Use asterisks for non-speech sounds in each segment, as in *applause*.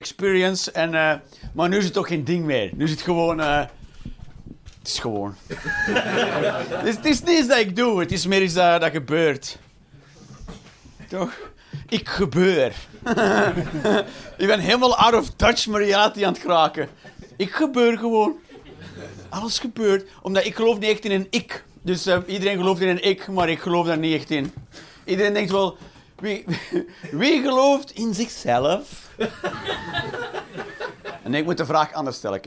experience. En, eh, maar nu is het toch geen ding meer. Nu is het gewoon... eh, het is gewoon. *laughs* het, is, is niet dat ik doe. Het is meer iets dat, dat gebeurt. Toch? Ik gebeur. *laughs* ik ben helemaal out of touch reality aan het geraken. Ik gebeur gewoon. Alles gebeurt. Omdat ik geloof niet echt in een ik. Dus eh, iedereen gelooft in een ik, maar ik geloof daar niet echt in. Iedereen denkt wel... Wie, wie gelooft in zichzelf? En ik moet de vraag anders stellen.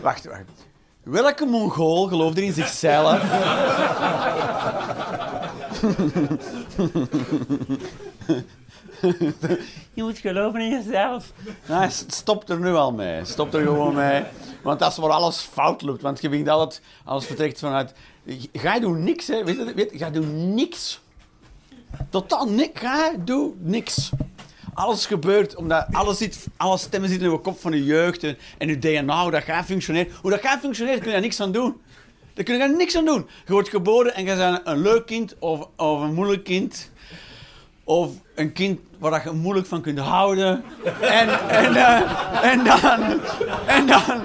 Wacht, wacht. Welke Mongool gelooft er in zichzelf? Je moet geloven in jezelf. Nou, stop er nu al mee. Stop er gewoon mee. Want dat is waar alles fout loopt. Want je vindt altijd, alles vertrekt vanuit... Ga je doen niks, hè. Weet je, weet, ga doen niks. Totaal niks. Ga doe niks. Alles gebeurt omdat alles, zit, alle stemmen zitten in je kop van de jeugd en, en je DNA, hoe dat gaat functioneren. Hoe dat gaat functioneren, kun je daar niks aan doen. Daar kun je niks aan doen. Je wordt geboren en je bent een leuk kind of, of een moeilijk kind. Of een kind waar je moeilijk van kunt houden. En, en, eh, en dan, en dan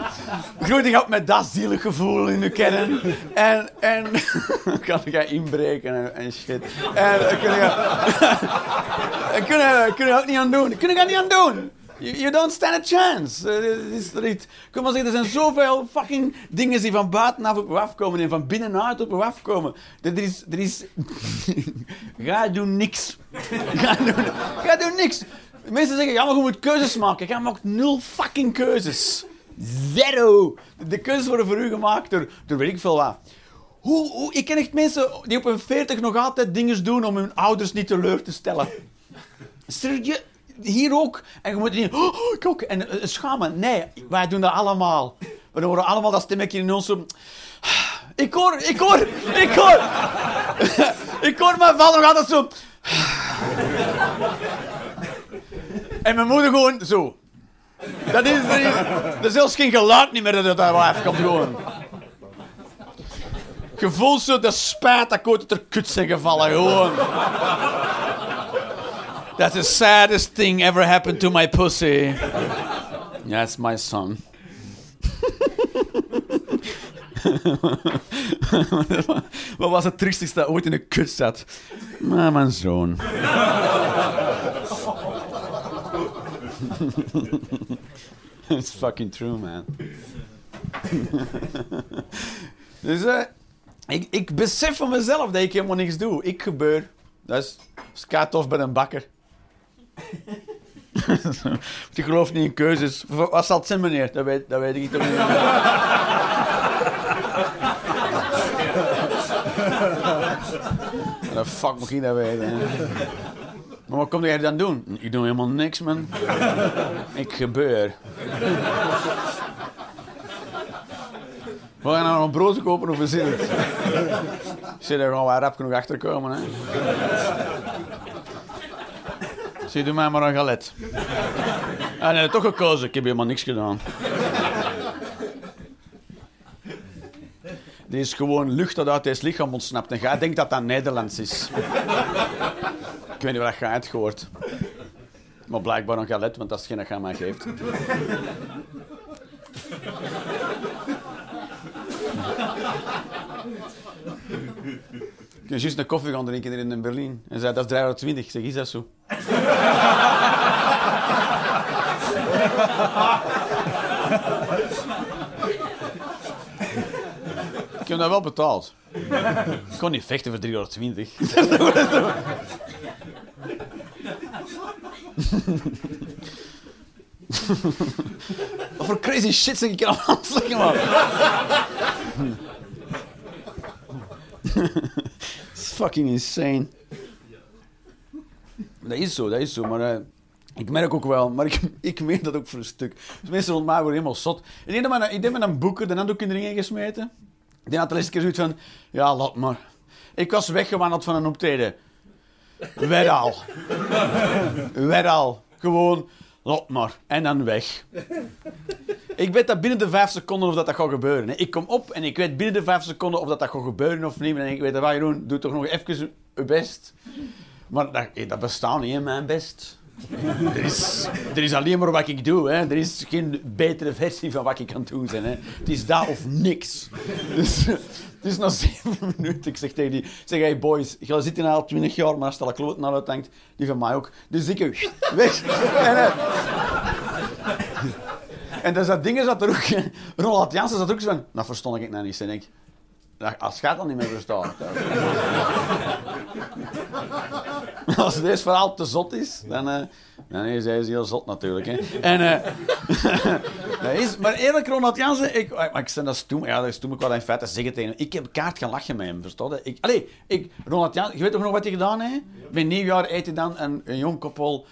groeit je op met dat zielig gevoel in de kern. En, en *laughs* kan je inbreken en, en shit. En daar daar kun je, *laughs* kun je ook niet aan doen. Kun je daar niet aan doen. You, you don't stand a chance. Dit is er niet. Kom maar zeggen, er zijn zoveel fucking dingen die van buitenaf op je afkomen en van binnenuit op je afkomen. Er is... Er is *laughs* ga doen niks. *laughs* Ga doen, ga doen niks. Mensen zeggen, ja, maar je moet keuzes maken. Ga maakt nul fucking keuzes. Zero. De keuzes worden voor u gemaakt door, door weet ik veel wat. Hoe, hoe, ik ken echt mensen die op hun 40 nog altijd dingen doen om hun ouders niet teleur te stellen. Serieus? Hier ook. En je moet niet... Oh, ik ook. En uh, schamen. Nee, wij doen dat allemaal. We horen allemaal dat stemmetje in ons. Ik hoor, ik hoor, ik hoor. *laughs* ik hoor mijn vader nog altijd zo... en mijn moeder gewoon zo. Dat is, dat is, dat is zelfs geen geluid niet meer dat het uit komt gewoon. Je voelt zo de spijt dat ik ooit de kut zijn gevallen, gewoon. That's the saddest thing ever happened to my pussy. That's my son. Het triestigste dat ooit in een kut zat? Maar mijn zoon. It's fucking true, man. *laughs* dus uh, ik, ik besef van mezelf dat ik helemaal niks doe. Ik gebeur. Dat is, dat bij een bakker. *laughs* Je gelooft niet in keuzes. Wat zal het zijn, meneer? Dat weet, dat weet ik niet. Dat *laughs* fuck moet je dat weten. Maar wat kom jij dan doen? Ik doe helemaal niks, man. Ik gebeur. We gaan nou een brood kopen of we zit het? Zit er gewoon waar rap genoeg achter komen, hè? Zie, doe mij maar een galet. Ah nee, toch gekozen. Ik heb helemaal niks gedaan. Die is gewoon lucht dat uit deze lichaam ontsnapt. En jij denkt dat dat Nederlands is. Ik weet niet wat je hebt gehoord. Maar blijkbaar een galet, want dat is geen dat je mij geeft. Ik juist een koffie gaan drinken in Berlijn. En zei, dat is 320. Ik zeg, is dat zo? Ik heb dat wel betaald. Ik kon niet vechten voor 320. Wat voor crazy shit zeg ik hier aan het man? It's fucking insane. Dat is zo, dat is zo. Maar uh, ik merk ook wel, maar ik, *laughs* ik meen dat ook voor een stuk. Dus mensen rond mij worden helemaal zot. Ik denk dat ik denk met een boeker, de handdoek in de ring gesmeten. Die had de laatste keer zoiets van, ja, laat maar. Ik was weggewandeld van een optreden. Werd al. *laughs* Werd al. Gewoon, laat maar. En dan weg. Ik weet dat binnen de vijf seconden of dat, dat gaat gebeuren. Ik kom op en ik weet binnen de vijf seconden of dat, dat gaat gebeuren of niet. En ik weet dat, wat je doen, doe toch nog even je best. Maar dat, dat bestaat niet in mijn best. er, is, er is alleen maar wat ik doe. Hè. Er is geen betere versie van wat ik kan doen. Hè. Het is dat of niks. Het is *laughs* na zeven *laughs* minuten. Ik zeg tegen die... zeg, hey boys, je zit hier al twintig jaar, maar als er kloot naar die van mij ook. Dus ik... Weg. *laughs* En, uh, en dus dat ding is dat er ook... Ronald Jansen zat ook zo van... Dat verstond ik nou niet. En ik... Als gaat dan niet meer verstaan. *laughs* Als deze verhaal te zot is, dan, uh, dan is hij heel zot natuurlijk. Hè. En, *laughs* uh, is, maar eerlijk, Ronald Jansen, ik, maar ik dat stoem, ja, dat is stoem ik wel in feite zeggen tegen hem. Ik heb kaart gaan lachen met hem, verstaan ik, Allee, ik, Ronald Jansen, je weet toch nog wat hij gedaan heeft? Bij nieuwjaar eet hij dan een, een jong koppel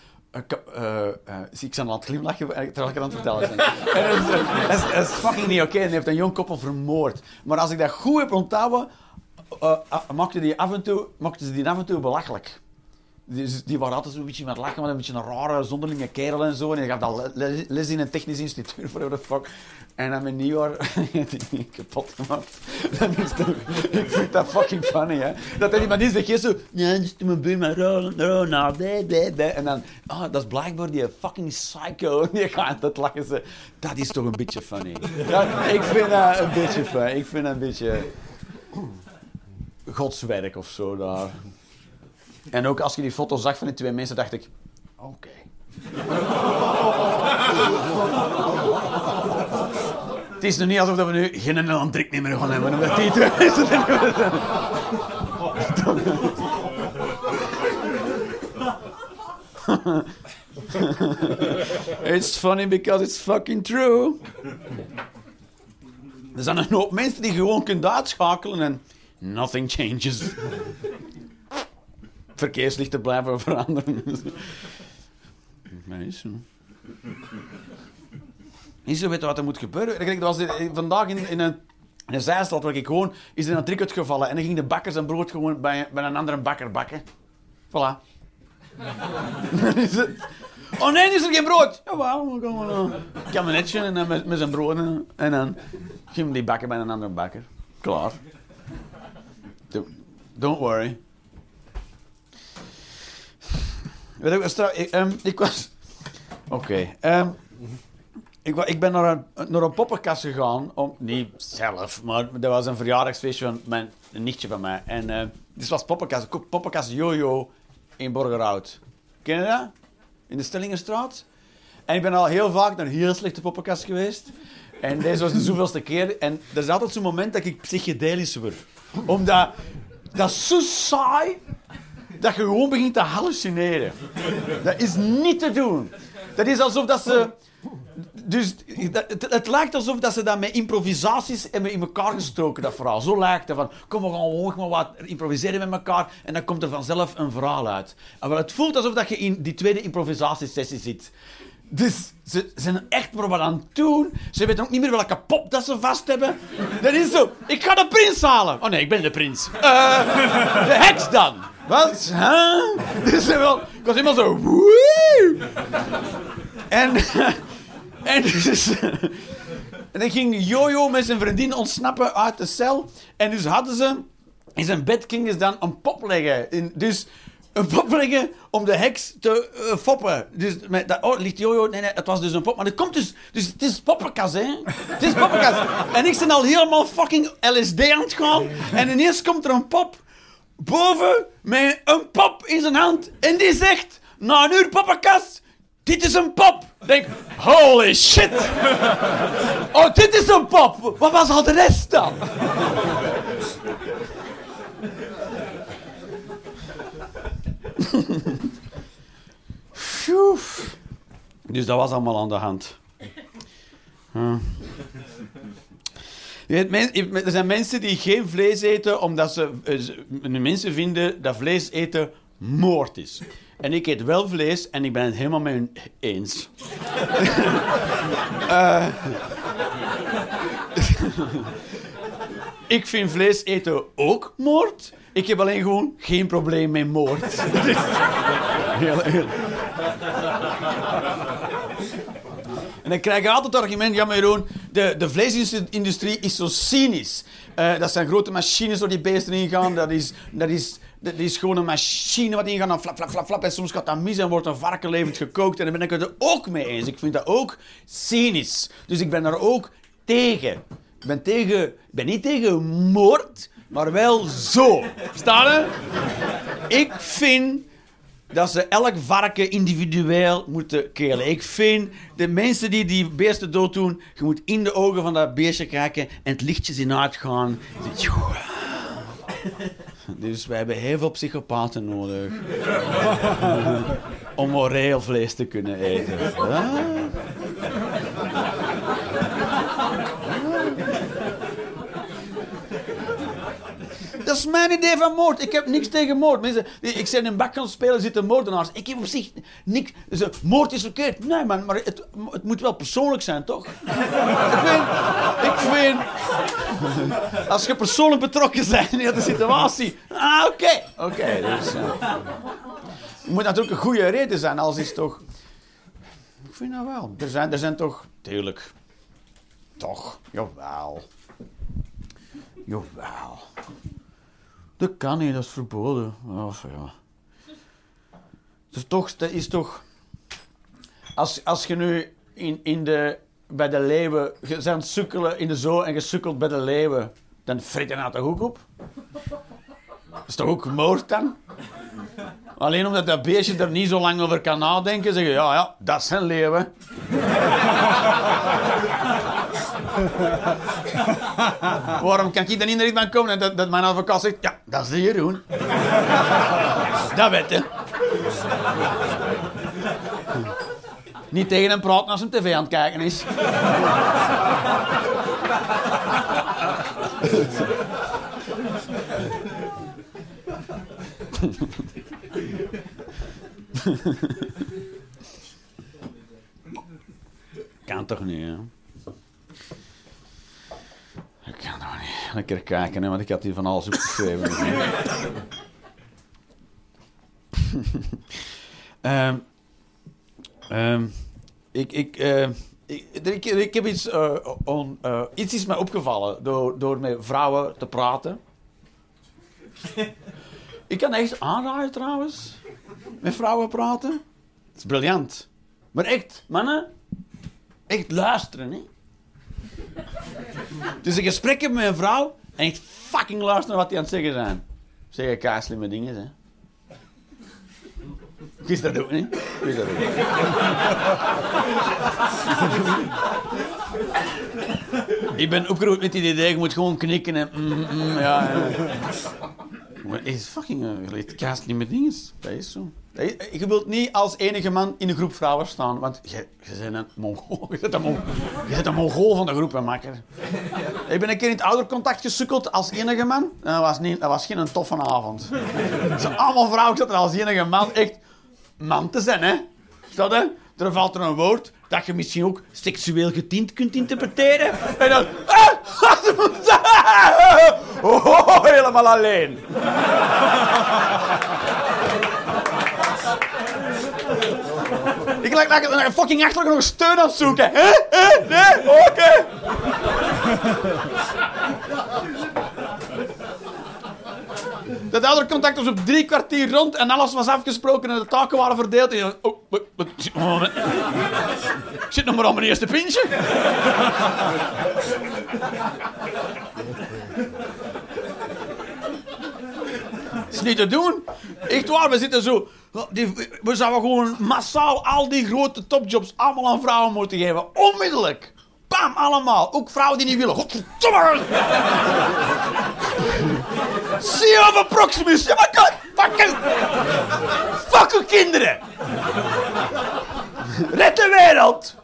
uh, uh, ik zijn aan het glimlachen terwijl ik het aan het vertellen ben. *laughs* dat, is, fucking niet oké. Okay. Hij heeft een jong koppel vermoord. Maar als ik dat goed heb onthouden, uh, maakte, die af en toe, maakte ze die af en toe belachelijk. Die, waren altijd zo'n beetje met lachen, maar een beetje een rare, zonderlinge kerel en zo. En hij gaf dat les in een technisch instituut, voor de fuck. En dan mijn nieuwjaar *laughs* die kapot gemaakt. *laughs* Dat is ik vind dat fucking funny, hè. Dat hij maar niet zegt, zo... Ja, dus toen mijn buurman Ronald, En dan... Oh, dat is blijkbaar die fucking psycho. *laughs* Die gaat dat lachen ze. Dat is toch een beetje funny. Dat, ik vind dat een beetje funny. Ik vind dat een beetje... Godswerk of zo daar. En ook als je die foto zag van die twee mensen, dacht ik... Oké. *laughs* Het is nu niet alsof we nu geen een drink meer gaan hebben. Omdat die twee *laughs* It's funny because it's fucking true. Er zijn een hoop mensen die gewoon kunnen uitschakelen en nothing changes. Verkeerslichten blijven *laughs* veranderen. Nee, is zo. Niet zo weten wat er moet gebeuren. Ik was vandaag in, in een, in een zijstad waar ik gewoon is er een tricket gevallen en dan ging de bakker zijn brood gewoon bij, bij een andere bakker bakken. Voilà. oh nee, is er geen brood? Jawel, we gaan een kabinetje en dan met, met zijn brood en, dan ging die bakken bij een andere bakker. Klaar. Don't worry. Weet je, ik, um, ik was... Oké. Okay. Um, ik, ik, ben naar een, naar een poppenkast gegaan. Om, niet zelf, maar er was een verjaardagsfeestje van mijn, een nichtje van mij. En uh, dit was poppenkast. Poppenkast Jojo in Borgerhout. Ken je dat? In de Stellingenstraat. En ik ben al heel vaak naar een heel slechte poppenkast geweest. En deze was de *laughs* zoveelste keer. En er is altijd zo'n moment dat ik psychedelisch word. Omdat... Dat is zo saai dat je gewoon begint te hallucineren. Dat is niet te doen. Dat is alsof dat ze... Dus het, lijkt alsof dat ze dat met improvisaties hebben in elkaar gestoken, dat verhaal. Zo lijkt het van, kom we gaan gewoon maar wat improviseren met elkaar en dan komt er vanzelf een verhaal uit. Maar het voelt alsof dat je in die tweede improvisatiesessie zit. Dus ze zijn echt maar wat aan het doen. Ze weten ook niet meer welke pop dat ze vast hebben. Dat is zo. Ik ga de prins halen. Oh nee, ik ben de prins. Uh, de heks dan. Wat? Huh? *laughs* Dus ik was helemaal zo... En... *laughs* En dus... *laughs* En dan ging Jojo met zijn vriendin ontsnappen uit de cel. En dus hadden ze... In zijn bed gingen ze dan een pop leggen. In, dus een pop leggen om de heks te uh, foppen. Dus met oh, ligt Jojo... Nee, nee, het was dus een pop. Maar het komt dus... Dus het is poppenkas, hè. Het is poppenkas. En ik ben al helemaal fucking LSD aan het gaan. En ineens komt er een pop boven met een pop in zijn hand. En die zegt, na een uur poppenkast, dit is een pop. Denk, holy shit. *laughs* Oh, dit is een pop. Wat was al de rest dan? *laughs* Dus dat was allemaal aan de hand. *laughs* Er zijn mensen die geen vlees eten omdat ze, eh, mensen vinden dat vlees eten moord is. En ik eet wel vlees en ik ben het helemaal met hen eens. uh, *laughs* *laughs* ik vind vlees eten ook moord. Ik heb alleen gewoon geen probleem met moord. *laughs* heel, heel. Dan krijg je altijd het argument, ja maar Jeroen, de, de vleesindustrie is zo cynisch. Uh, dat zijn grote machines door die beesten ingaan. Dat is, dat is Dat is gewoon een machine wat ingaat en flap, flap, flap, flap. En soms gaat dat mis en wordt een varken levend gekookt. En dan ben ik het er ook mee eens. Ik vind dat ook cynisch. Dus ik ben daar ook tegen. Ik ben, tegen, ik ben niet tegen moord, maar wel zo. Staan je? Ik vind dat ze elk varken individueel moeten kelen. Ik vind de mensen die die beesten dood doen, je moet in de ogen van dat beestje kijken en het lichtje zien uitgaan. *laughs* Dus wij hebben heel veel psychopaten nodig om moreel vlees te kunnen eten. Dat is mijn idee van moord. Ik heb niks tegen moord. Mensen, ik zeg in een bak gaan spelen zitten moordenaars. Ik heb op zich niks. Ze, moord is verkeerd. Nee, man, maar het, het moet wel persoonlijk zijn, toch? ik vind, ik vind. Als je persoonlijk betrokken bent in de situatie. Ah, oké. Oké, dus. Uh, moet natuurlijk een goede reden zijn, als is toch. Ik vind dat wel. Er zijn, er zijn toch. Tuurlijk. Toch. Jawel. Jawel. Dat kan niet, dat is verboden. Of, ja. Dus toch, dat is toch... Als, als je nu in, in de, bij de leeuwen... Je bent sukkelen in de zoo en je sukkelt bij de leeuwen... Dan frit je nou toch ook op? Dat is toch ook moord dan? Alleen omdat dat beestje er niet zo lang over kan nadenken, zeggen ja, ja, dat zijn leeuwen. *laughs* Waarom kan ik dan in de ritme komen en dat, dat mijn advocaat zegt, ja, dat is de Jeroen. *laughs* dat weet je. Niet tegen hem praten als hij tv aan het kijken is. *laughs* kan toch niet, hè? Ik kan niet. Lekker kijken, hè, want ik had hier van alles opgeschreven. um, *laughs* *laughs* um, ik, ik, uh, ik, ik, ik, heb iets, uh, on, uh, iets is mij opgevallen door, door met vrouwen te praten. *laughs* ik kan echt aanraden trouwens, met vrouwen praten. Het is briljant. Maar echt, mannen, echt luisteren, hè. Dus een gesprek hebben met een vrouw en echt fucking luisteren wat die aan het zeggen zijn. Zeggen kaarslimme dingen, hè. Kies dat ook niet? Kies dat ook Ik ben opgeroepen met die idee, je moet gewoon knikken en mm, mm, ja. Maar is fucking uh, kaarslimme dingen. Dat is zo. Je wilt niet als enige man in een groep vrouwen staan, want je, je bent een mongool. *laughs* Je bent een, mongool, je bent een mongool van de groep, makker. Ik ben een keer in het oudercontact gesukkeld als enige man. Dat was, niet, dat was geen toffe avond. Zo allemaal vrouwen zaten er als enige man echt man te zijn, hè. Stel je? Er valt er een woord dat je misschien ook seksueel getint kunt interpreteren. *laughs* En dan... *laughs* Oh, helemaal alleen. Ik lijk naar een fucking achtergrond nog steun aan zoeken. Hè? Hè? Nee? Oké. Okay. Dat oude contact was op drie kwartier rond en alles was afgesproken en de taken waren verdeeld. En oh, wat, wat, oh, ik zit nog maar mijn eerste pintje. Is niet te doen. Echt waar, we zitten zo... Die, we zouden gewoon massaal al die grote topjobs allemaal aan vrouwen moeten geven. Onmiddellijk. Bam, allemaal. Ook vrouwen die niet willen. Godverdomme. CEO van Proximus. Ja, maar God, fuck you. Fuck uw kinderen. Red de wereld.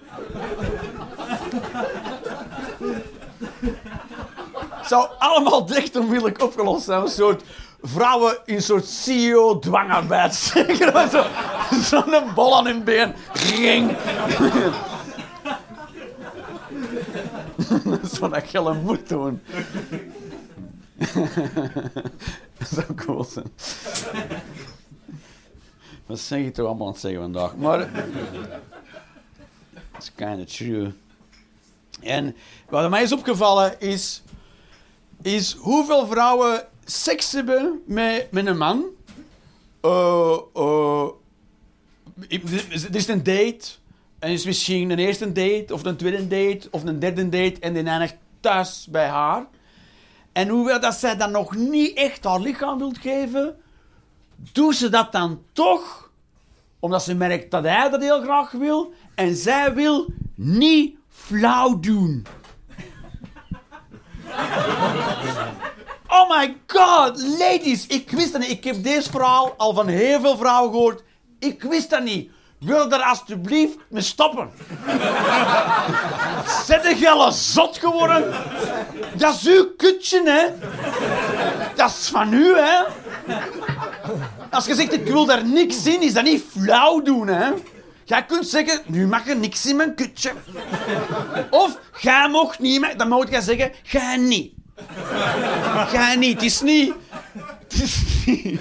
Zou allemaal dicht onmiddellijk opgelost zijn. Een soort vrouwen in een soort CEO-dwangarbeid. *laughs* Zo'n zo bol aan hun been. Ring. *laughs* Zo'n je moet doen. *laughs* dat zou cool zijn. Wat zeg je toch allemaal aan het zeggen vandaag? Maar... It's kind of true. En wat mij is opgevallen is... Is hoeveel vrouwen seks hebben met, met een man. Eh, eh, er is een date. En is misschien een eerste date, of een tweede date, of een derde date. En die eindigt thuis bij haar. En hoewel dat zij dan nog niet echt haar lichaam wilt geven, doet ze dat dan toch, omdat ze merkt dat hij dat heel graag wil. En zij wil niet flauw doen. Oh my god, ladies, ik wist dat niet. Ik heb deze verhaal al van heel veel vrouwen gehoord. Ik wist dat niet. Wil er alsjeblieft mee stoppen? Zet je al zot geworden? Dat is uw kutje, hè? Dat is van u, hè? Als je zegt, ik wil daar niks in, is dat niet flauw doen, hè? Jij kunt zeggen, nu mag er niks in mijn kutje. Of, jij mocht niet, dan moet jij zeggen, jij niet. Jij niet. Het is niet... Het is niet,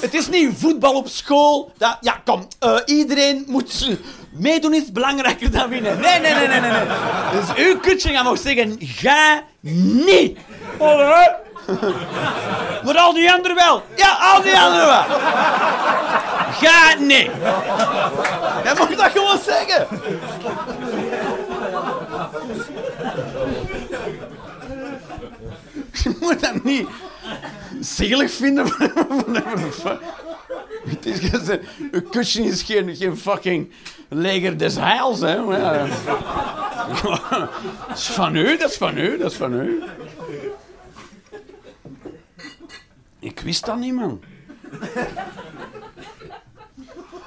het is niet voetbal op school. Dat, ja, kom. Uh, iedereen moet... Meedoen is belangrijker dan winnen. Nee, nee, nee, nee, nee. Dus uw kutje nog zeggen, ga niet. Maar al die anderen wel. Ja, al die anderen wel. Ga niet. Jij mag dat gewoon zeggen. Je moet dat niet zielig vinden. Het is, een kusje is geen, geen fucking leger des heils, hè. Dat is van u, dat is van u, dat is van u. Ik wist dat niet, man.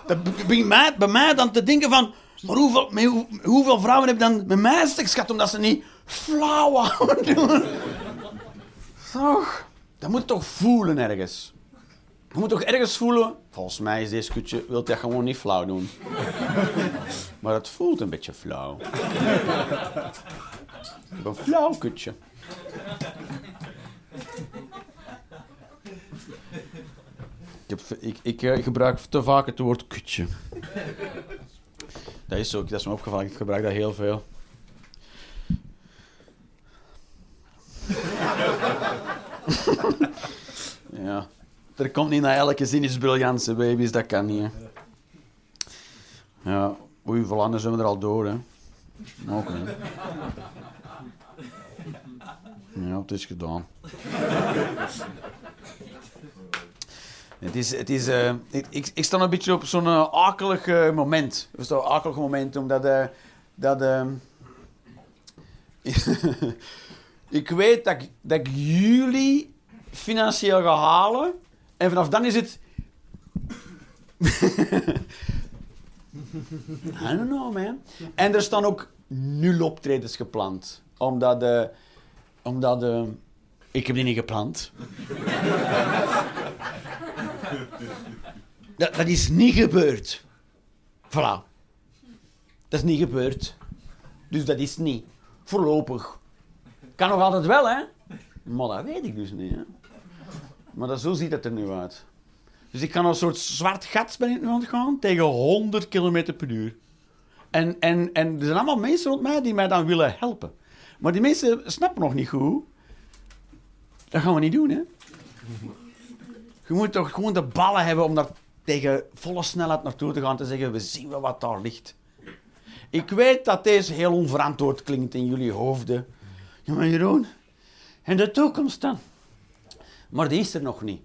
Dat begint mij, bij mij dan te denken van... Maar hoeveel, hoeveel vrouwen heb dan met mij schat omdat ze niet flauw houden? Toch? Dat moet toch voelen ergens. Je moet toch ergens voelen... Volgens mij is deze kutje... Wil dat gewoon niet flauw doen. *laughs* maar het voelt een beetje flauw. Een flauw kutje. Ik, heb, ik, ik uh, gebruik te vaak het woord kutje. Dat is ook, dat is me opgevallen. Ik gebruik dat heel veel. *laughs* ja. Er komt niet naar elke zin is briljantse baby's, dat kan niet. Ja, oei, voilà, zijn we er al door, hè. Ook niet. Ja, het is gedaan. Het is, het is, uh, ik, ik sta een beetje op zo'n uh, akelig uh, moment. Zo'n akelig moment, omdat dat, *laughs* ik weet dat ik, dat jullie financieel ga halen. En vanaf dan is het... *laughs* I don't know, man. En er staan ook nul optredens gepland. Omdat... de omdat... ik heb die niet gepland. *laughs* Dat, dat is niet gebeurd. Voilà. Dat is niet gebeurd. Dus dat is niet. Voorlopig. Kan nog altijd wel, hè? Maar dat weet ik dus niet, hè? Maar dat, zo ziet het er nu uit. Dus ik kan een soort zwart gat ben ik nu aan het gaan tegen 100 km per uur. En, en, en er zijn allemaal mensen rond mij die mij dan willen helpen. Maar die mensen snappen nog niet goed. Dat gaan we niet doen, hè? Je moet toch gewoon de ballen hebben om daar tegen volle snelheid naartoe te gaan te zeggen: we zien wat daar ligt. Ik weet dat deze heel onverantwoord klinkt in jullie hoofden. Ja, maar Jeroen, en de toekomst dan? Maar die is er nog niet.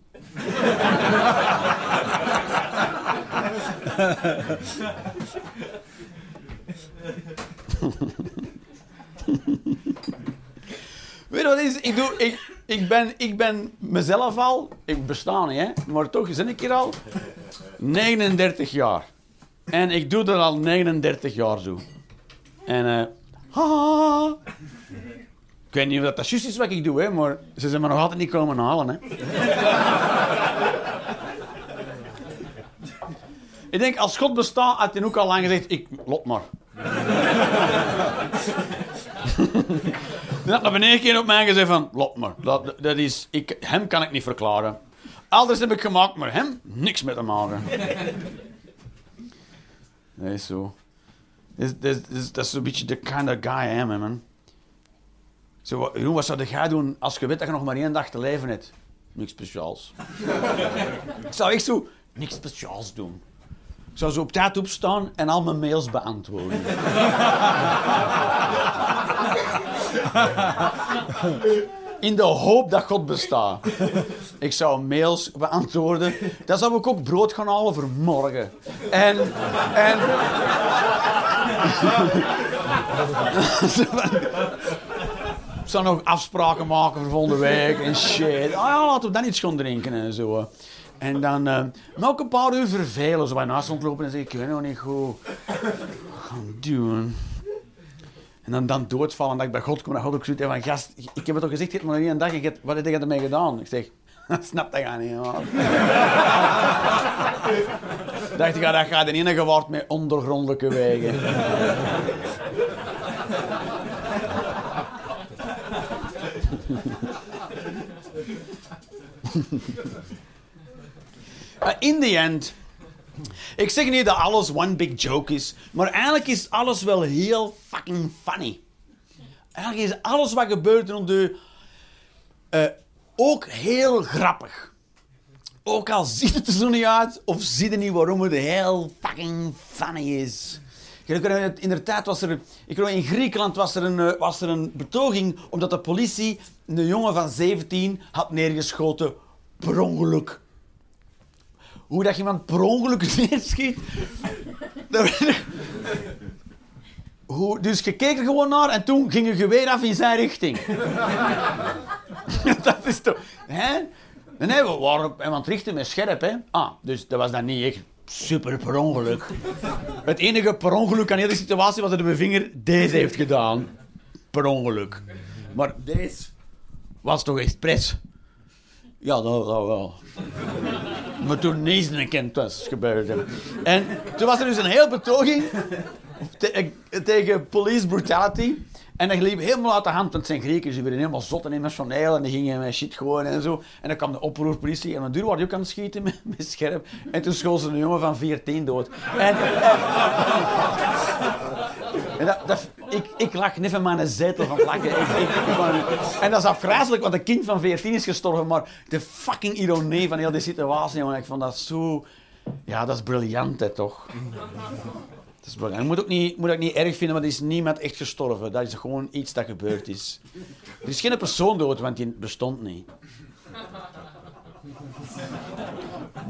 Weet je wat is? Ik, doe, ik, ik, ben, ik ben mezelf al, ik besta niet, hè, maar toch ben ik hier al 39 jaar. En ik doe dat al 39 jaar zo. En, eh, Ik weet niet of dat juist is wat ik doe, hè, maar ze zijn me nog altijd niet komen halen. Hè. ik denk, als God bestaat, had hij ook al lang gezegd, ik, lot maar. Dan had een keer op mij gezegd van, lot maar. Dat, dat is, ik, hem kan ik niet verklaren. Alles heb ik gemaakt, maar hem niks met hem maken. Nee, zo. Dat is, zo'n beetje de kind of guy I am, man. Zo, wat zou jij doen als je weet dat je nog maar één dag te leven hebt? niks speciaals. *laughs* ik zou echt zo niks speciaals doen. Ik zou zo op tijd opstaan en al mijn mails beantwoorden. *laughs* In de hoop dat God bestaat. Ik zou mails beantwoorden. Dan zou ik ook brood gaan halen voor morgen. En... en *laughs* zou nog afspraken maken voor volgende week en shit. Ah ja, laten we dan iets gaan drinken en zo. En dan uh, een paar uur vervelen. Zo bij naast rondlopen en zeggen, ik weet nog niet goed gaan doen. En dan, dan doodvallen. Dat ik bij God kom en God ook zoiets van, gast, ik heb het al gezegd, je hebt maar niet een dag. Ik wat heb je ermee gedaan? Ik zeg, *laughs* snap dat niet, man. *laughs* dacht ik, dat gaat de enige wordt met ondergrondelijke wegen. *laughs* in the end, ik zeg niet dat alles one big joke is, maar eigenlijk is alles wel heel fucking funny. Eigenlijk is alles wat gebeurt rond u uh, ook heel grappig. Ook al *laughs* ziet het er zo niet uit, of ziet je niet waarom het heel fucking funny is. In de tijd was er, ik geloof in Griekenland was er, een, eh, was er een betoging omdat de politie een jongen van 17 had neergeschoten per ongeluk. Hoe dat iemand per ongeluk *laughs* neerschiet. Dus je keek er gewoon naar en toen ging je weer af in zijn richting. *laughs* dat is toch... Hè? Nee, we waren aan het richten met scherp, hè. Ah, dus dat was dan niet echt super per ongeluk. Het enige per ongeluk aan hele situatie was dat mijn vinger deze heeft gedaan. Per ongeluk. Maar deze was toch expres. Ja, dat, wel. maar toen een kind was gebeurd. En toen was er dus een heel betoging tegen police brutality. En dat liep helemaal uit de hand, want zijn Grieken, ze werden helemaal zot en emotioneel en die gingen met shit gooien en zo. En dan kwam de oproerpolitie en dan duur je ook aan het schieten met, met scherp. En toen schoot ze een jongen van 14 dood. En, *laughs* en dat, ik, ik lag net van mijn zetel van lachen. Ik, en dat is afgrijzelijk, want een kind van 14 is gestorven. Maar de fucking ironie van heel die situatie, jongen, ik vond dat zo... Ja, dat is briljant, hè, toch? Dat is. Je moet ook niet, moet ook niet erg vinden, want er is niemand echt gestorven. Dat is gewoon iets dat gebeurd is. Er is geen persoon dood, want die bestond niet.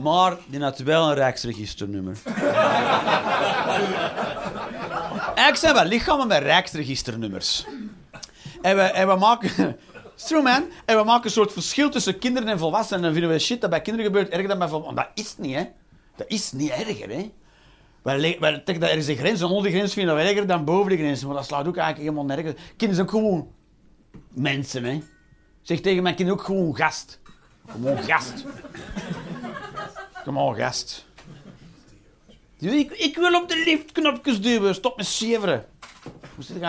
Maar die had wel een rijksregisternummer. Eigenlijk zijn we lichamen met rijksregisternummers. En we, en we maken... True man. En we maken een soort verschil tussen kinderen en volwassenen. En dan vinden we shit dat bij kinderen gebeurt erger dan bij volwassenen. Dat is niet, hè. Dat is niet erger, hè. Wij dat er is een grens, en onder de grens vinden we erger dan boven de grens. Maar dat slaat ook eigenlijk helemaal nergens. Kinderen zijn gewoon mensen, hè. Zeg tegen mijn kinderen ook gewoon gast. Gewoon gast. Kom on, gast. Ik, ik wil op de liftknopjes duwen. Stop met zeveren. Hoe zit ik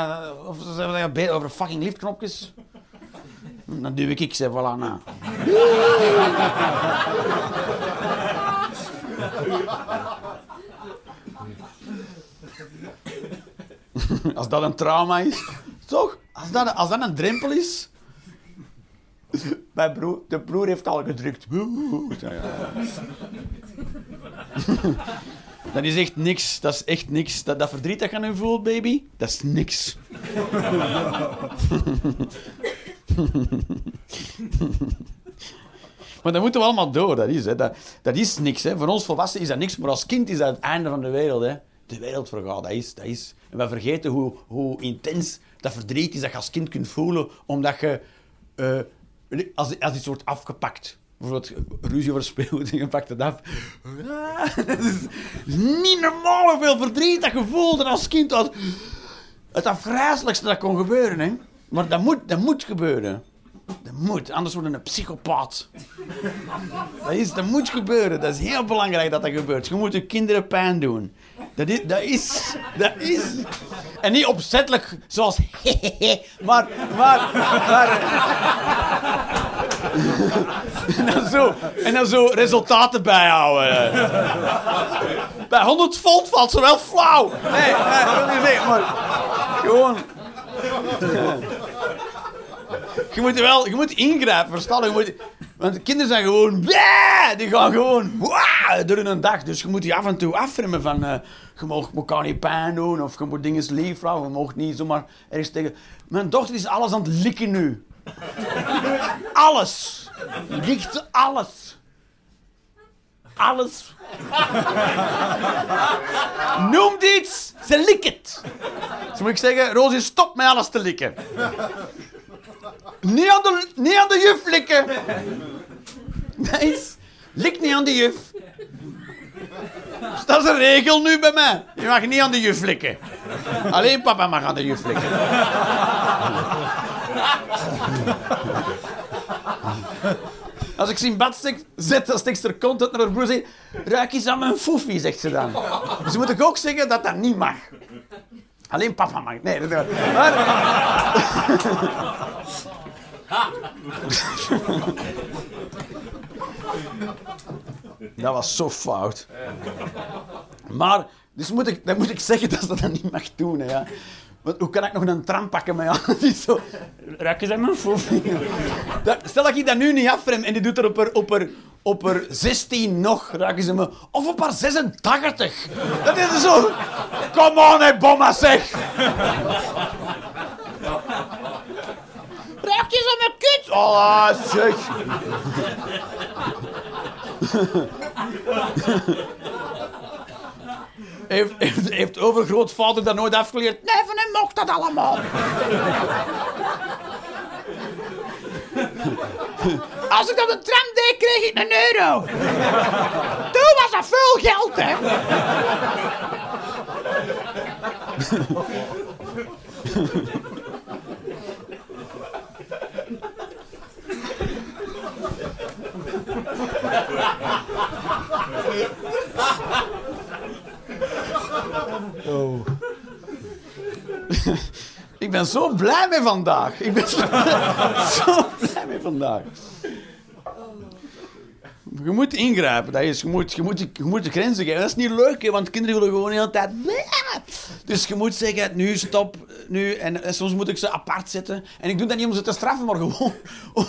Of ze je over fucking liftknopjes? Dan duw ik ik ze, voilà. *laughs* *laughs* Als dat een trauma is, *laughs* toch? Als dat, als dat een drempel is. Mijn broer, de broer heeft al gedrukt. *laughs* Dat is echt niks. Dat is echt niks. Dat, dat verdriet dat je nu voelt, baby, dat is niks. maar dat moeten we allemaal door. Dat is, hè. Dat, dat is niks. Hè. Voor ons volwassenen is dat niks, maar als kind is dat het einde van de wereld. Hè. De wereld vergaat, dat is, dat is. En we vergeten hoe, hoe intens dat verdriet is dat je als kind kunt voelen, omdat je... Uh, als, als iets wordt afgepakt bijvoorbeeld ruzie over speelgoed en *laughs* je pakt het af. *laughs* Het is niet normaal hoeveel verdriet dat je voelde als kind. het afgrijzelijkste dat kon gebeuren. Hè? Maar dat moet, dat moet gebeuren. Dat moet, anders word je een psychopaat. Dat, is, dat moet gebeuren. Dat is heel belangrijk dat dat gebeurt. Je moet je kinderen pijn doen. Dat is, dat is, dat is. En niet opzettelijk zoals *laughs* maar, maar, en, dan zo, en dan zo resultaten bijhouden. Bij 100 volt valt ze wel flauw. Nee, dat wil niet gewoon. Je moet wel, je moet ingrijpen, verstaan? Je moet, Want de kinderen zijn gewoon... Die gaan gewoon... Door een dag. Dus je moet die af en toe afremmen van... eh, je mag elkaar niet pijn doen. Of je moet dingen lief houden. Je mag niet zomaar ergens tegen... Mijn dochter is alles aan het likken nu. alles. Likt alles. Alles. Noemt iets, ze likt het. Dus moet ik zeggen, Rosie, stop met alles te likken. Niet aan de, niet aan de juf likken. Nee, lik niet aan de juf. Dus dat is een regel nu bij mij. Je mag niet aan de juf likken. Alleen papa mag aan de juf likken. Als ik ze in bad zet, dan steekt ze er kont uit naar haar broer zegt... Ruik eens aan mijn foefie, zegt ze dan. Dus moet ik ook zeggen dat dat niet mag. Alleen papa mag. Nee, dat maar... *laughs* Dat was zo fout. Maar, dus moet ik, dan moet ik zeggen dat ze dat niet mag doen. Hè, ja. Want hoe kan ik nog een tram pakken met jou? *laughs* Die zo... Ruik eens aan mijn *laughs* Stel dat ik dat nu niet afrem en die doet er op haar, op haar, op haar 16 nog, raken ze me. Of op haar 86. Dat is zo. Come on, hè, bomma, zeg. Ruik eens aan mijn kut. Oh, zeg. *laughs* Heeft, overgrootvader dat nooit afgeleerd? Nee, van hem mocht dat allemaal. Als ik op de tram deed, kreeg ik een euro. Toen was dat veel geld, hè. Ben zo blij mee vandaag. Ik ben *laughs* zo, blij mee vandaag. Je moet ingrijpen. Dat is, je, moet, je, moet, de grenzen geven. Dat is niet leuk, hè, want kinderen willen gewoon de hele tijd... Dus je moet zeggen, nu stop, nu. En, en soms moet ik ze apart zetten. En ik doe dat niet om ze te straffen, maar gewoon...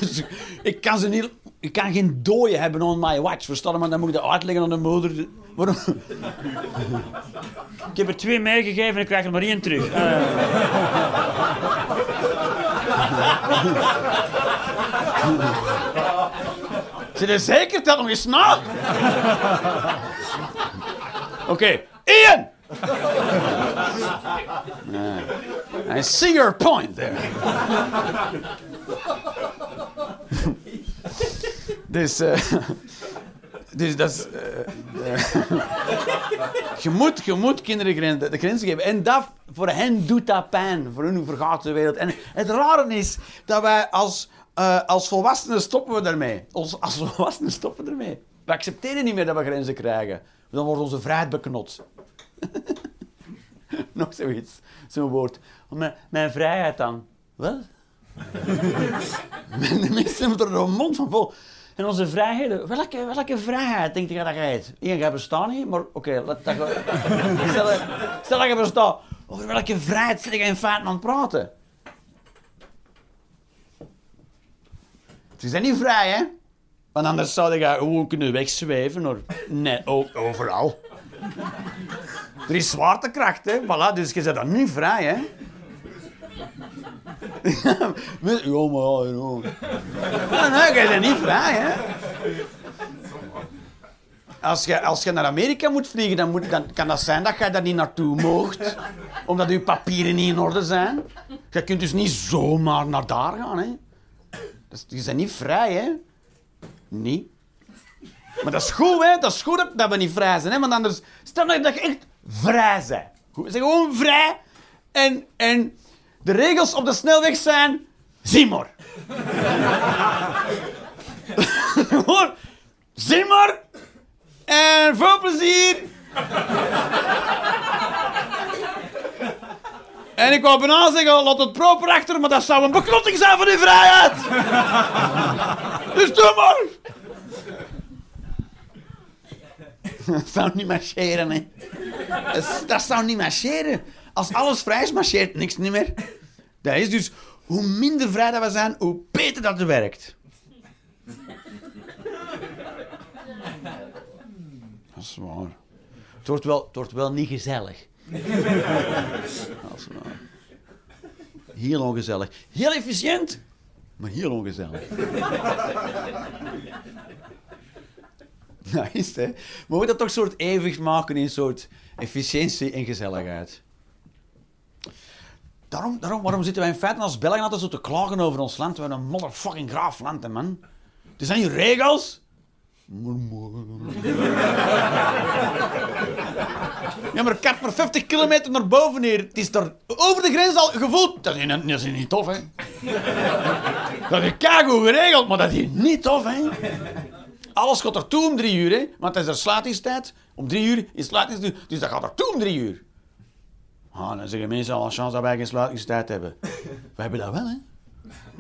*laughs* ik kan ze niet... Ik kan geen dooien hebben on my watch, verstaan? Maar dan moet ik dat uitleggen aan de moeder. Waarom? Ik heb er twee meegegeven en ik krijg er maar één terug. Eh, Zit je zeker? Tel nog eens na. Oké, Ian! I see your point there. Dus, eh, dus dat is... eh, je, moet, je moet kinderen de grenzen geven. En dat, voor hen doet dat pijn. Voor hun vergaat de wereld. En het rare is dat wij als, eh, als volwassenen stoppen we daarmee. Als, als volwassenen stoppen we ermee. We accepteren niet meer dat we grenzen krijgen. Dan wordt onze vrijheid beknot. *laughs* Nog zoiets. Zo'n woord. Mijn, mijn vrijheid dan. Wat? De mensen hebben er een mond van vol. En onze vrijheden, welke, welke vrijheid denk je dat je hebt? Eén, jij bestaat niet, maar oké, laat dat *laughs* stel, stel dat je bestaat. Over welke vrijheid zit je in feite aan het praten? Ze zijn niet vrij, hè? Want anders zou je gewoon kunnen wegzweven door... Nee, overal. Er is zwaartekracht, hè? Voilà, dus je bent dan niet vrij, hè? Ja, maar ja. Ja, nee, je bent niet vrij, hè? Als je, als je naar Amerika moet vliegen, dan, moet, dan kan dat zijn dat je daar niet naartoe mocht. Omdat je papieren niet in orde zijn. Je kunt dus niet zomaar naar daar gaan, hè? Dus je bent niet vrij, hè? Niet. Maar dat is goed, hè? Dat is goed dat- dat we niet vrij zijn, hè? Want anders... Stel nou dat je echt vrij bent. Zijn gewoon vrij. En, en de regels op de snelweg zijn... *laughs* Zie maar. En veel plezier. En ik wou bijna zeggen, laat het proper achter, maar dat zou een beknotting zijn van die vrijheid. dus doe maar. *laughs* Dat zou niet marcheren, hè. Dat, dat zou niet marcheren. Als alles vrij is, marcheert niks niet meer. Dat is dus, hoe minder vrij we zijn, hoe beter dat het werkt. Dat is waar. Het wordt wel, het wordt wel niet gezellig. Dat is waar. Heel ongezellig. Heel efficiënt, maar heel ongezellig. nice, hè? Maar we moeten dat toch soort evig maken in soort efficiëntie en gezelligheid. Daarom, daarom, waarom zitten wij in feite als Belgen altijd zo te klagen over ons land? We hebben een motherfucking graaf land, man. Er zijn regels. Ja, maar maar 50 kilometer naar boven. Het is daar over de grens al gevoeld. Dat is, niet- dat is niet tof, hè. Dat is keigoed geregeld, maar dat is niet tof, hè. Alles gaat er toe om drie uur, hè. Want het is er sluitingstijd. Om drie uur is sluitingstijd. Dus dat gaat er toe om drie uur. Ah, dan zeggen mensen al een chance dat wij geen sluitingstijd hebben. We hebben dat wel, hè.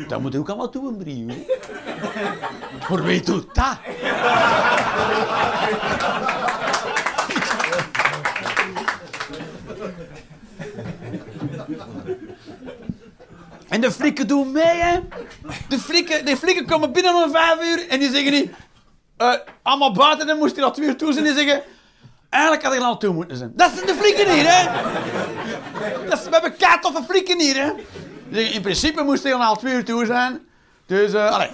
Dat moet ook allemaal drie uur. Maar wie doet dat? En de flikken doen mee, hè? De flikken, de flikken komen binnen om vijf uur en die zeggen niet... eh, allemaal buiten, dan moest hij al twee uur toe zijn. Zeggen... Eigenlijk had ik er al toe moeten zijn. Dat zijn de flikken hier, hè? Dat is, we hebben toffe flikken hier, hè? In principe moest hij al twee uur toe zijn. Dus, eh allee.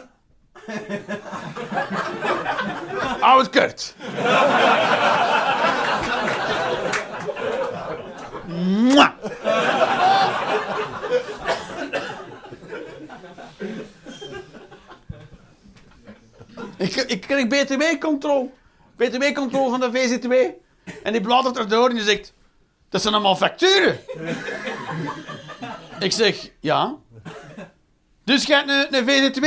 Kort. Mwah. Ik, ik krijg BTW-controle. BTW-controle van de VZW. En die bladert erdoor en die zegt... Dat zijn allemaal facturen. ik zeg, ja. Dus hebt een, een VZW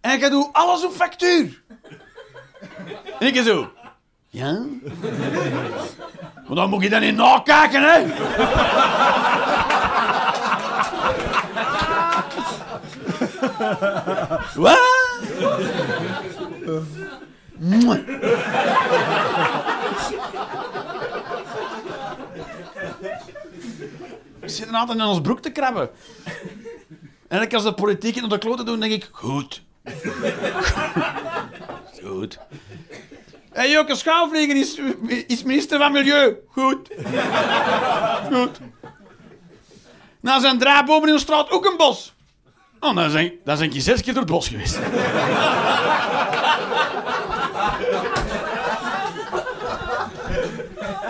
en je doet alles op factuur. En ik zo... Ja? Maar dan moet je dan niet nakijken, hè? Wat? We zitten altijd in ons broek te krabben. En als de politiek in de kloten doen, denk ik, goed. goed. En Joke Schouwvliegen is, is minister van Milieu. Goed. goed. Na zijn draaibomen in de straat ook een bos. Oh, dan zijn, dan zijn ik zes keer door het bos geweest.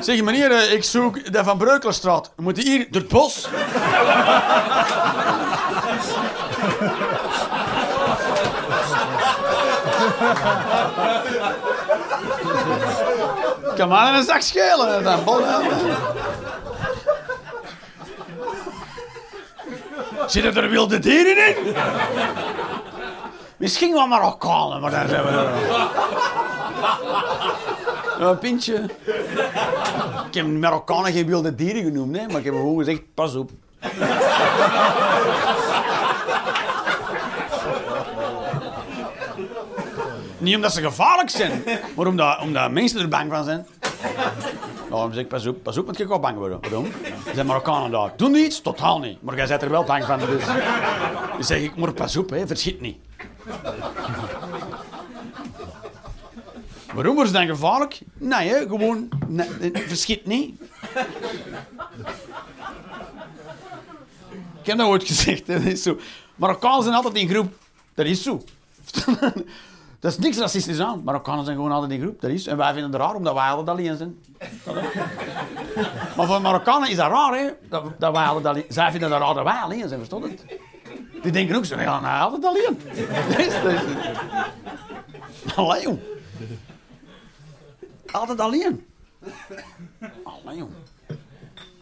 Zeg meneer, eh, ik zoek de Van Breukelenstraat. We moeten hier door het bos. Kan maar een zak schelen. Dat bol. Zitten er wilde dieren in? Misschien wel Marokkanen, maar daar zijn we er. Een pintje. Ik heb Marokkanen geen wilde dieren genoemd, hè, maar ik heb gewoon gezegd, pas op. Niet omdat ze gevaarlijk zijn, maar omdat, omdat mensen er bang van zijn. Daarom zeg ik, pas op, pas op, want je gaat bang worden. Waarom? Er zijn Marokkanen daar. Doen die iets? Totaal niet. Maar jij bent er wel bang van, dus... Dan zeg ik, maar pas op, hè, verschiet niet. Waarom wordt ze dan gevaarlijk? Nee, gewoon, nee, eh, verschiet niet. Ik heb dat ooit gezegd, hè, dat is zo. Marokkanen zijn altijd in groep. Dat is zo. *laughs* Dat is niks racistisch aan. Marokkanen zijn gewoon altijd in groep. Dat is. En wij vinden het raar, omdat wij altijd alleen zijn. Maar voor Marokkanen is dat raar, hè. Dat, dat wij altijd alleen... Zij vinden dat raar dat wij alleen zijn, verstond het? Die denken ook zo, ja, nou, altijd alleen. *laughs* Dat is, dat jong. Altijd alleen. Allee, jong.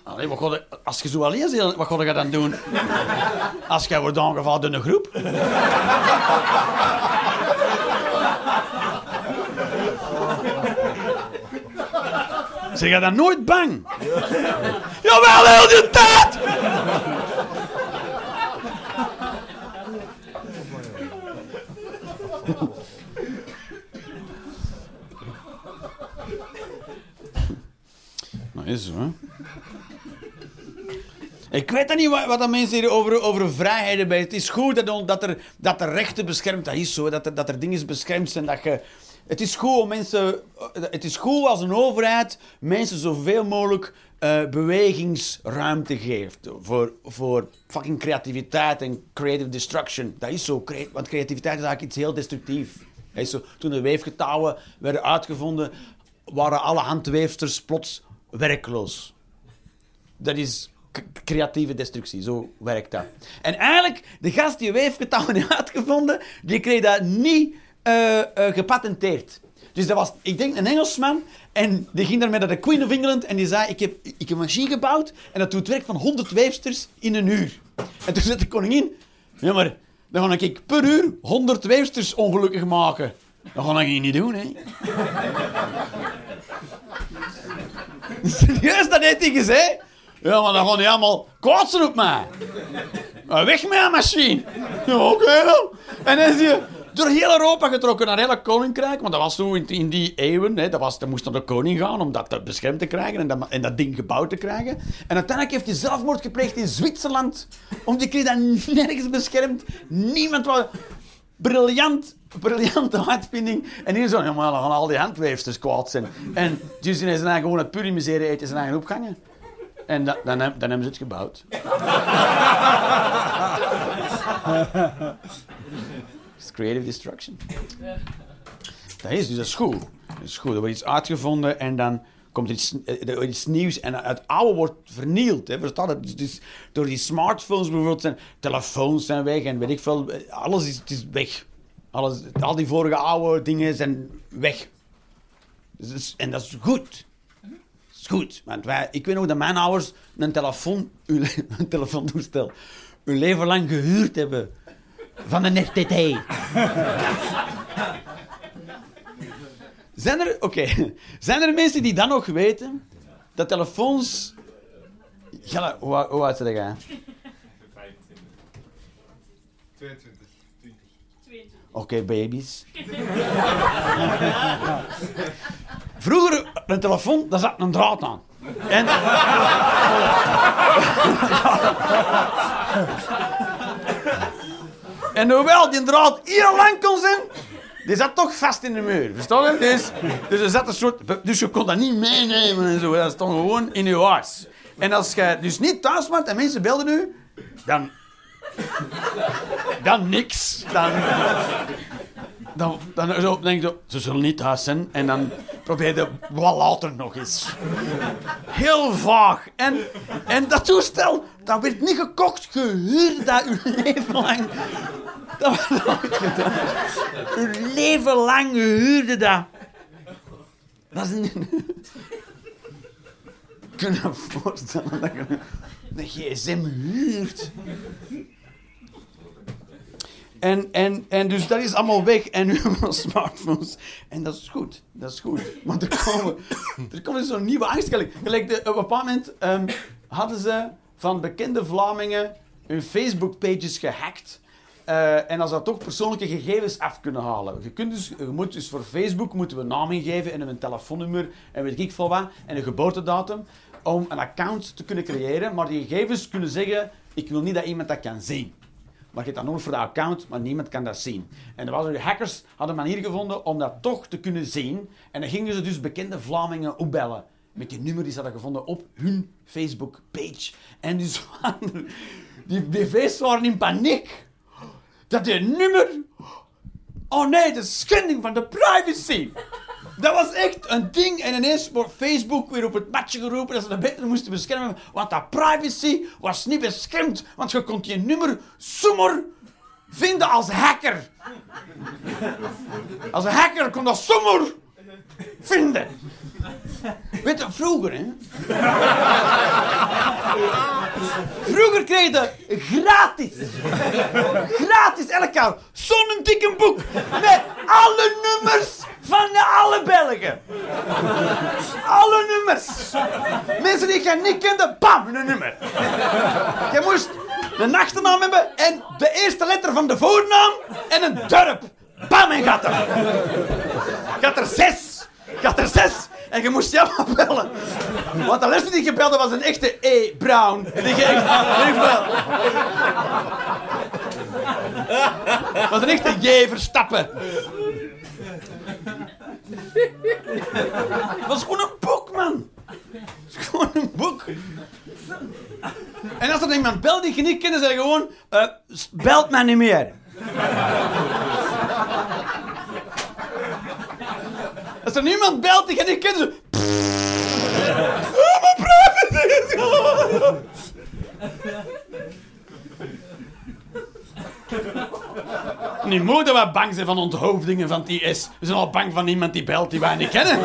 Allee, wat je- als je zo alleen bent, wat ga je dan doen? Als jij wordt aangevallen door een groep? Zeg je dan nooit bang? Jawel, heel de tijd! Is zo? Ik weet dan niet wat, wat mensen hier over, over vrijheden bij. Het is goed dat, dat, er, dat er rechten beschermd dat is zo. Dat er, dat er dingen beschermd zijn. Dat je, Het is goed om mensen... Het is goed als een overheid mensen zoveel mogelijk eh, bewegingsruimte geeft. Voor, voor fucking creativiteit en creative destruction. Dat is zo. Want creativiteit is eigenlijk iets heel destructief. Zo, toen de weefgetouwen werden uitgevonden, waren alle handweefsters plots werkloos. Dat is creatieve destructie, zo werkt dat. En eigenlijk, de gast die weefgetouwen heeft uitgevonden, die kreeg dat niet eh, eh, gepatenteerd. Dus dat was, ik denk, een Engelsman. En die ging daarmee naar de Queen of England en die zei, ik heb, ik heb een machine gebouwd en dat doet werk van 100 weefsters in een uur. En toen zei de koningin, ja maar, dan ga ik per uur 100 weefsters ongelukkig maken. Dat ga ik niet doen, hè. *laughs* Serieus, dat heeft hij gezegd? Ja, maar dan gaan die allemaal kwaad op mij. Weg met mijn machine. Ja, oké dan. En dan is hij door heel Europa getrokken naar hele koninkrijk. Want dat was zo in, die eeuwen. Hè, dat, was, dat moest naar de koning gaan om dat beschermd te krijgen en dat, en dat ding gebouwd te krijgen. En uiteindelijk heeft hij zelfmoord gepleegd in Zwitserland. Omdat hij kreeg dat nergens beschermd. Niemand was... Briljant, briljante uitvinding. En hier zo, gaan al die handweefsters kwaad zijn. En dus zijn eigen gewoon het puur miseren eten zijn eigen opgangen. En da- dan, dan hebben ze het gebouwd. *laughs* It's creative destruction. Dat is dus dat is goed. Dat. Er wordt iets uitgevonden en dan komt iets, eh, iets nieuws en het oude wordt vernield. Hè. Dus, dus door die smartphones bijvoorbeeld zijn telefoons zijn weg en weet ik veel. eh, Alles is, het is weg. Alles, al die vorige oude dingen zijn weg. Dus, en dat is goed. Is goed. Want wij, ik weet nog dat mijn ouders een, telefoon, *laughs* een telefoontoestel hun leven lang gehuurd hebben. Van een RTT. Zijn er, oké, *laughs* zijn er mensen die dan nog weten dat telefoons... Ja, hoe, hoe oud ben jij? 22, 20. Oké, baby's. Vroeger, een telefoon, daar zat een draad aan. En... *laughs* en hoewel die draad heel lang kon zijn, die zat toch vast in de muur. Verstaan je? Dus, dus, er zat een soort, dus je kon dat niet meenemen en zo. Dat stond gewoon in je huis. En als je dus niet thuis was en mensen belden u, dan... Dan niks. Dan, dan, dan zo, denk je, ze zullen niet thuis zijn. En dan probeer je wat later nog eens. Heel vaag. En, en dat toestel, dat werd niet gekocht, gehuurd dat uw leven lang. Dat gedaan. Uw leven lang gehuurde dat. Dat is een... Kun je je voorstellen dat je een gsm huurt? En, en, en dus dat is allemaal weg. En nu *laughs* hebben we smartphones. En dat is goed. Dat is goed. Want er komen, er komen zo'n nieuwe angst. Gelijk, de, op een bepaald moment ehm, hadden ze van bekende Vlamingen hun Facebook-pages gehackt. Eh, en als dat toch persoonlijke gegevens af kunnen halen. Je, kunt dus, je moet dus voor Facebook moeten we naam ingeven en een telefoonnummer en weet ik veel wat. En een geboortedatum. Om een account te kunnen creëren. Maar die gegevens kunnen zeggen, ik wil niet dat iemand dat kan zien. Maar je hebt dat nodig voor de account, maar niemand kan dat zien. En waren hackers hadden een manier gevonden om dat toch te kunnen zien. En dan gingen ze dus bekende Vlamingen opbellen. Met die nummer die ze hadden gevonden op hun Facebook-page. En dus die BV's waren in paniek. Dat die nummer... Oh nee, de schending van de privacy. Dat was echt een ding. En ineens wordt Facebook weer op het matje geroepen dat ze dat beter moesten beschermen. Want dat privacy was niet beschermd. Want je kon je nummer zomaar vinden als hacker. Als een hacker kon dat zomaar vinden. Weet je, vroeger, hè? Vroeger kreeg je gratis, gratis elk jaar zo'n dikke boek met alle nummers van alle Belgen. Alle nummers. Mensen die je niet kende, bam, een nummer. Je moest een achternaam hebben en de eerste letter van de voornaam en een dorp. Bam, en gaat er. Gaat er zes. Gaat er zes. En je moest allemaal bellen. Want de les die je belde was een echte E. Brown. Die je echt... veel. was een echte J. Verstappen. Dat was gewoon een boek, man. Dat is gewoon een boek. En als er iemand belt die je niet kent, zeg gewoon... eh, belt mij niet meer. Als er niemand belt die je niet kent, zo... Oh, mijn mooi dat wij bang zijn van onthoofdingen van het IS. We zijn al bang van iemand die belt die wij niet kennen.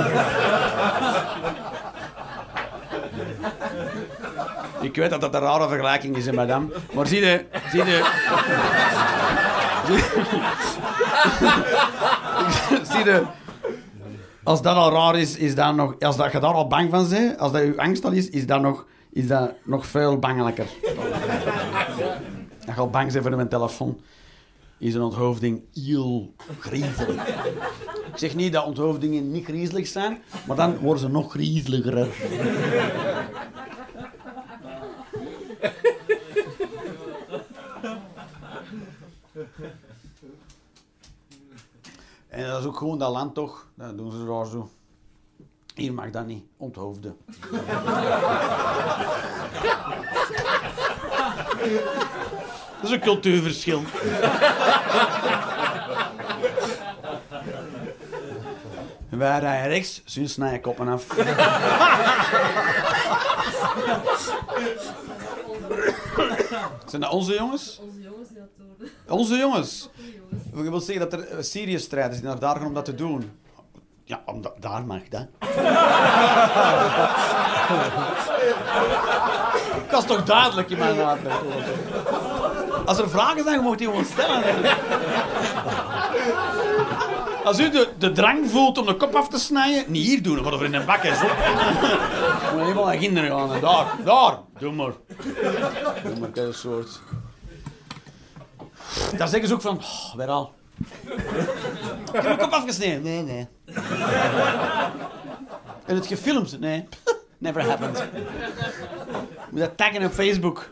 Ik weet dat dat een rare vergelijking is, hè, madame. Maar zie je... Zie je... *laughs* zie. Als dat al raar is, is dat nog... Als dat je daar al bang van bent, als dat je angst al is, is dat nog, is dat nog veel bangelijker. Dat je al bang bent voor mijn telefoon, is een onthoofding heel griezelig. Ik zeg niet dat onthoofdingen niet griezelig zijn, maar dan worden ze nog griezeliger. En dat is ook gewoon dat land toch, dat doen ze zo. Hier mag dat niet, onthoofden. *laughs* Dat is een cultuurverschil. Wij rijden rechts, ze snijden koppen af. Zijn dat onze jongens? Onze jongens die dat doen. Onze jongens. Ik wil zeggen dat er eh, Syrië-strijders die naar daar gaan om dat te doen. Ja, omdat, daar mag dat. dat is toch duidelijk in mijn uitleg. Als er vragen zijn, moet je die gewoon stellen. Als u de, de drang voelt om de kop af te snijden, niet hier doen, maar er in een bak is. Moet helemaal naar kinderen gaan. Daar, daar, doe maar. Doe maar, kijk, een soort. Daar zeggen ze ook van, oh, weer al. Ik heb mijn kop afgesneden. Nee, nee. En het gefilmd? Nee. *laughs* Never happened. Moet dat taggen op Facebook.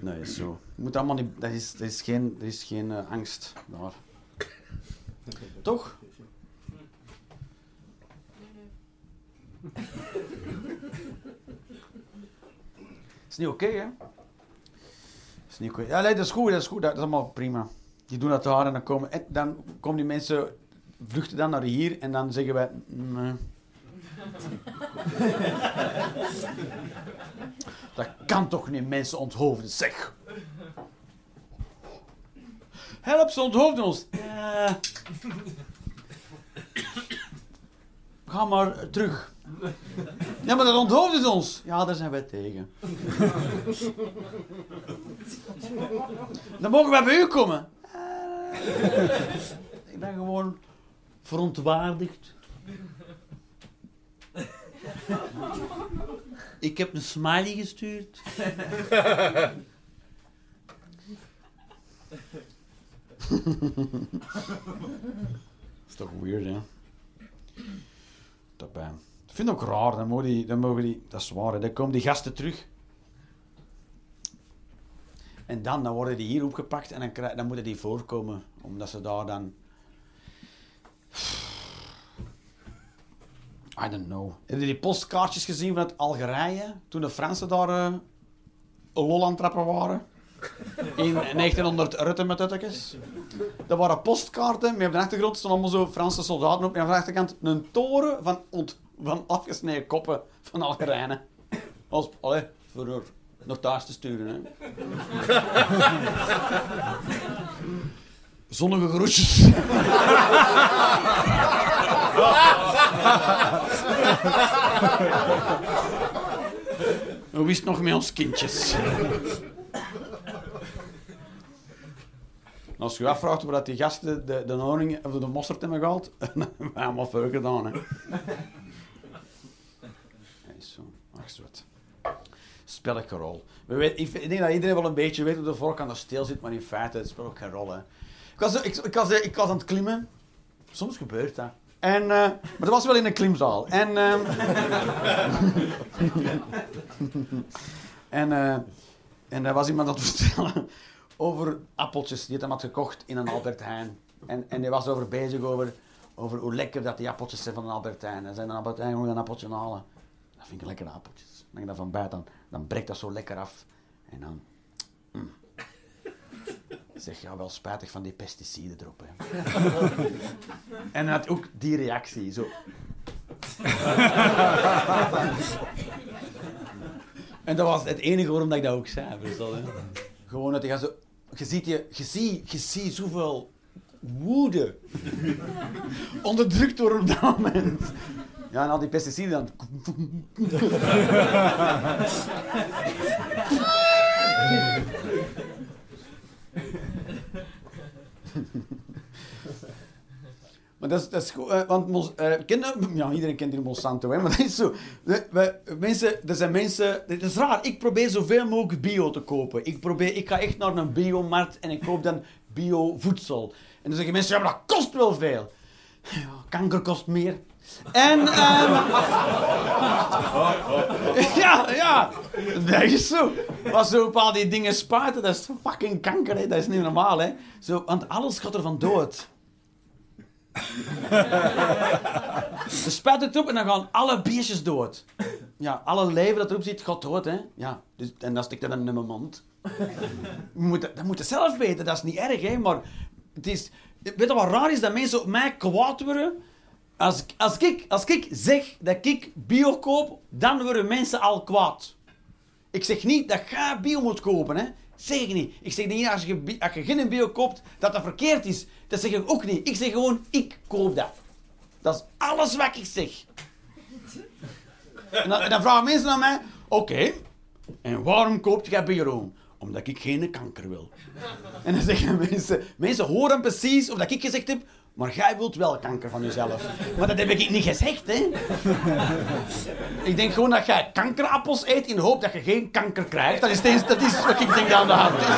Nee, zo. Je moet allemaal niet... Dat is, dat is geen, dat is geen eh, angst daar. Toch? is niet oké, hè? is niet oké. Ja, nee, dat is goed, dat is goed. Dat is allemaal prima. Die doen dat daar en dan komen, en dan komen die mensen, vluchten dan naar hier en dan zeggen wij... Nee. *laughs* dat kan toch niet mensen onthoofden, zeg. Help, ze onthoofden ons. Ja. Ga maar terug. Ja, maar dat onthoofden ze ons. Ja, daar zijn wij tegen. Dan mogen wij bij u komen. Eh, Ik ben gewoon verontwaardigd. Ik heb een smiley gestuurd. *laughs* Is toch weird, hè? Dat, eh, ik vind het ook raar. Dan mogen die, dan mogen die, dat is waar, dan komen die gasten terug. En dan, dan worden die hier opgepakt en dan, dan moeten die voorkomen. Omdat ze daar dan... I don't know. Heb je die postkaartjes gezien vanuit Algerije? Toen de Fransen daar eh een lol aan trappen waren? *laughs* In 1900 Rutte met uttekes. Dat waren postkaarten, met op de achtergrond stonden allemaal zo Franse soldaten op. En aan de achterkant een toren van, ont, van afgesneden koppen van Algerijnen. Als, allee, voor nog thuis te sturen. Hè. *laughs* Zonnige groetjes. *laughs* *laughs* Hoe is nog met ons kindjes? Als je afvraagt waar die gasten de, de honing of de mosterd hebben gehaald, *laughs* dan hebben we allemaal gedaan. Hè. Zo. Ach, zo wat. Spelletje rol. We ik, ik denk dat iedereen wel een beetje weet hoe de volk aan de steel zit, maar in feite het speelt ook geen rol. Ik, ik, ik, ik was aan het klimmen. Soms gebeurt dat. En, eh, maar dat was wel in een klimzaal. En, ehm, en, eh, en daar was iemand aan het vertellen over appeltjes die hij had gekocht in een Albert Heijn. En, en hij was over bezig over, over hoe lekker dat die appeltjes zijn van een Albert Heijn. En zei een Albert Heijn, een appeltje halen. Dat vind ik lekkere appeltjes. Dan je dat van buiten, dan, dan breekt dat zo lekker af. En dan... mm. Ik zeg, ja, wel spijtig van die pesticiden erop. Hè. *laughs* en hij had ook die reactie, zo... *laughs* En dat was het enige waarom dat ik dat ook zei. hè. Gewoon dat je gaat zo... Je ziet, je, je, ziet, je ziet zoveel woede. *laughs* Onderdrukt door op dat moment. Ja, en al die pesticiden dan... *laughs* Maar dat is, dat is goed, eh, want eh, je- *laughs* ja, iedereen kent hier Monsanto, hè, maar dat is zo. Mensen, er zijn mensen, het is raar, ik probeer zoveel mogelijk bio te kopen. Ik, probeer, ik ga echt naar een biomarkt en ik koop dan bio-voedsel. En dan zeggen mensen, ja, maar dat kost wel veel. Ja, kanker kost meer. En, ehm *laughs* ja, ja, dat is zo. Maar zo bepaalde die dingen spuiten, dat is fucking kanker, hè. dat is niet normaal, hè. Zo, want alles gaat er van dood. *laughs* Ze spuiten het op en dan gaan alle beestjes dood. Ja, alle leven dat erop zit, gaat dood, hè. Ja, dus, en dan stikt dat dan in mijn mond. Moet, dat- dat moet je zelf weten, dat is niet erg, hè. Maar het is... Weet je wat raar is? Dat mensen op mij kwaad worden... Als, als, ik, als ik zeg dat ik bio koop, dan worden mensen al kwaad. Ik zeg niet dat je bio moet kopen, hè. Zeg ik niet. Ik zeg niet als je, als je geen bio koopt, dat dat verkeerd is. Dat zeg ik ook niet. Ik zeg gewoon, ik koop dat. Dat is alles wat ik zeg. En dan, en dan vragen mensen aan mij, oké, en waarom koopt jij bio? Omdat ik geen kanker wil. En dan zeggen mensen, mensen horen precies of dat ik gezegd heb, maar jij wilt wel kanker van jezelf. Maar dat heb ik niet gezegd, hè. *laughs* Ik denk gewoon dat jij kankerappels eet in de hoop dat je geen kanker krijgt. Dat is, steeds, dat is wat ik denk dat aan de hand is. *laughs*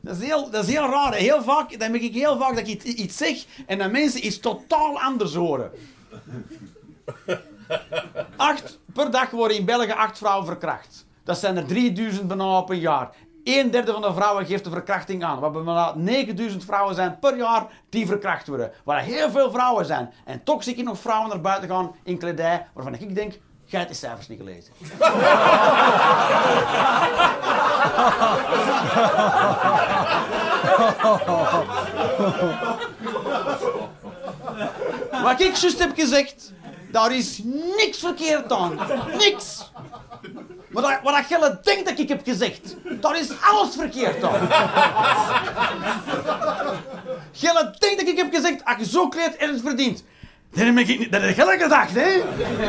Dat is, heel, dat is heel raar. Heel vaak, dan merk ik heel vaak dat ik iets, iets zeg en dat mensen iets totaal anders horen. *laughs* Acht, per dag worden in België acht vrouwen verkracht. Dat zijn er 3000 bijna op een jaar. Een derde van de vrouwen geeft de verkrachting aan. Wat bijna 9000 vrouwen zijn per jaar die verkracht worden. Waar heel veel vrouwen zijn. En toch zie ik nog vrouwen naar buiten gaan in kledij waarvan ik denk, jij hebt cijfers niet gelezen. Wat ik juist heb gezegd, daar is niks verkeerd aan. Niks. Maar dat, wat dat Gelle denkt dat ik heb gezegd, daar is alles verkeerd aan. Gelle denkt dat ik heb gezegd, als je zo kleedt, is het verdiend. Dat heb ik niet, dat heb Gelle gedacht, hè.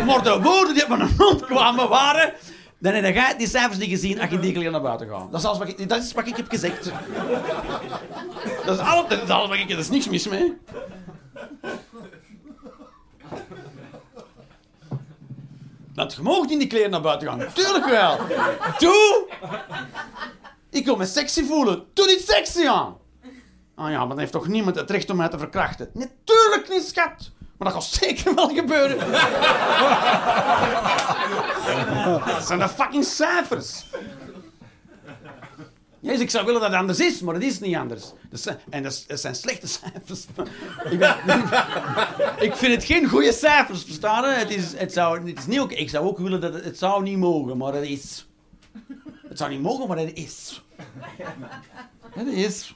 Maar de woorden die uit mijn mond kwamen waren... Dan heb jij die cijfers niet gezien als je die kleren naar buiten gaat. Dat is alles wat ik, dat ik heb gezegd. Dat is alles, dat is alles wat ik... Er is niks mis mee. Want je mag in die kleren naar buiten gaan. Tuurlijk wel. Doe. Ik wil me sexy voelen. Doe niet sexy aan. Ah ja, maar dan heeft toch niemand het recht om mij te verkrachten? Natuurlijk niet, schat. Maar dat gaat zeker wel gebeuren. *laughs* dat zijn de fucking cijfers. Jezus, ik zou willen dat het anders is, maar het is niet anders. Dat en dat, dat zijn slechte cijfers. ik, vind het geen goede cijfers, verstaan? Het is, het, zou, het is niet. Ik zou ook willen dat het, zou niet mogen, maar het is. Het zou niet mogen, maar het is. Het is.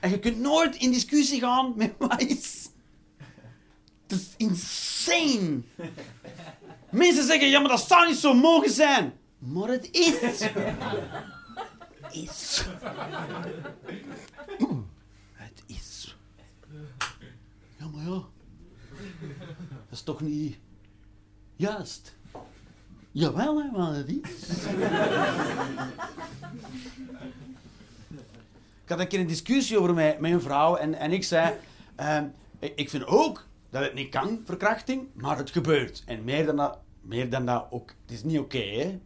En je kunt nooit in discussie gaan met wat is. Het is insane. Mensen zeggen, ja, maar dat zou niet zo mogen zijn. Maar het is. Is. *clears throat* Het is. Ja, maar ja. Dat is toch niet juist? Jawel, hè, maar het is. Ik had een keer een discussie over met, een vrouw en, en ik zei... ehm, ik, vind ook dat het niet kan, verkrachting, maar het gebeurt. En meer dan dat, meer dan dat ook... Het is niet oké, hè.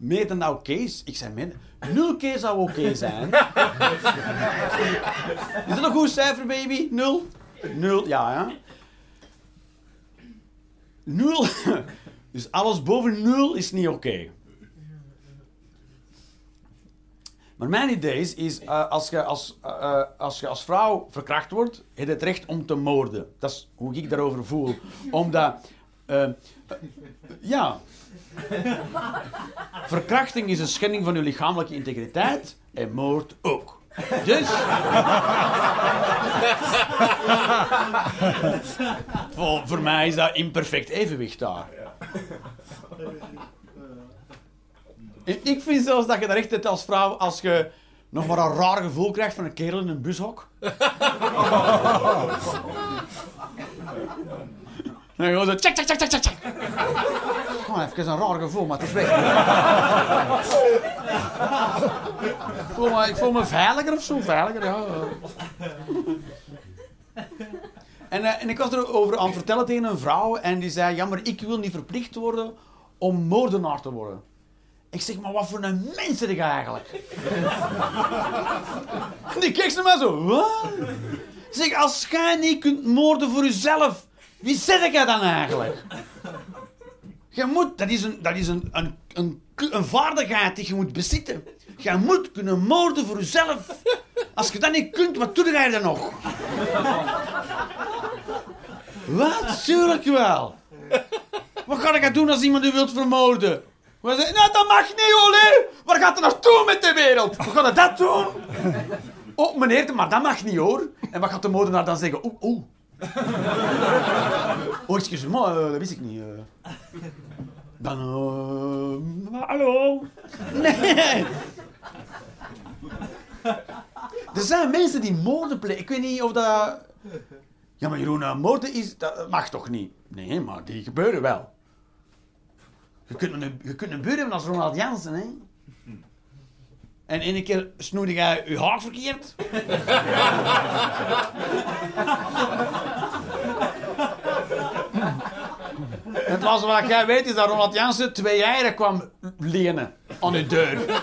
Meer dan oké is. Ik zei, meer, nul keer zou oké zijn. *laughs* is dat een goed cijfer, baby? Nul? Nul, ja, ja. nul. *laughs* Dus alles boven nul is niet oké. Maar mijn idee is, is eh, als, je als, eh, eh, als je als vrouw verkracht wordt, heb je het recht om te moorden. Dat is hoe ik daarover voel. Omdat, ja, verkrachting is een schending van je lichamelijke integriteit en moord ook. Dus, voor, mij is dat imperfect evenwicht daar. Ik- vind zelfs dat je daar echt het als vrouw, als je nog maar een raar gevoel krijgt van een kerel in een bushok. Dan gewoon zo, tjak, tjak, tjak, tjak, tjak. Gewoon even een raar gevoel, maar het is weg. ik, voel me, ik voel me veiliger of zo, veiliger. En, eh, en ik was erover aan het vertellen tegen een vrouw en die zei, ja, maar ik wil niet verplicht worden om moordenaar te worden. Ik zeg, maar wat voor een mens ben eigenlijk? en die keek ze maar zo, wat? Zeg, als jij niet kunt moorden voor jezelf, wie zet jij dan eigenlijk? Je moet, dat is, een, dat is een, een, een, vaardigheid die je moet bezitten. Je moet kunnen moorden voor jezelf. Als je dat niet kunt, wat doe jij dan nog? Wat? Tuurlijk wel. Wat ga ik doen als iemand u wilt vermoorden? We nou dat mag niet, olé. Waar gaat er naartoe met de wereld? Gaat hij dat doen? Oh, meneer, maar dat mag niet, hoor. En wat gaat de moordenaar dan zeggen? Oeh, oeh. Oh, excuse me, eh, dat wist ik niet. Dan, hallo? Nee. Er zijn mensen die moorden plegen. Ik weet niet of dat... Ja, maar Jeroen, moorden is, dat mag toch niet? Nee, maar die gebeuren wel. Je kunt een, je kunt hebben als Ronald Jansen, hè? En ene keer snoeide jij je haar verkeerd. En het was wat jij weet is dat Ronald Jansen twee eieren kwam lenen aan de deur.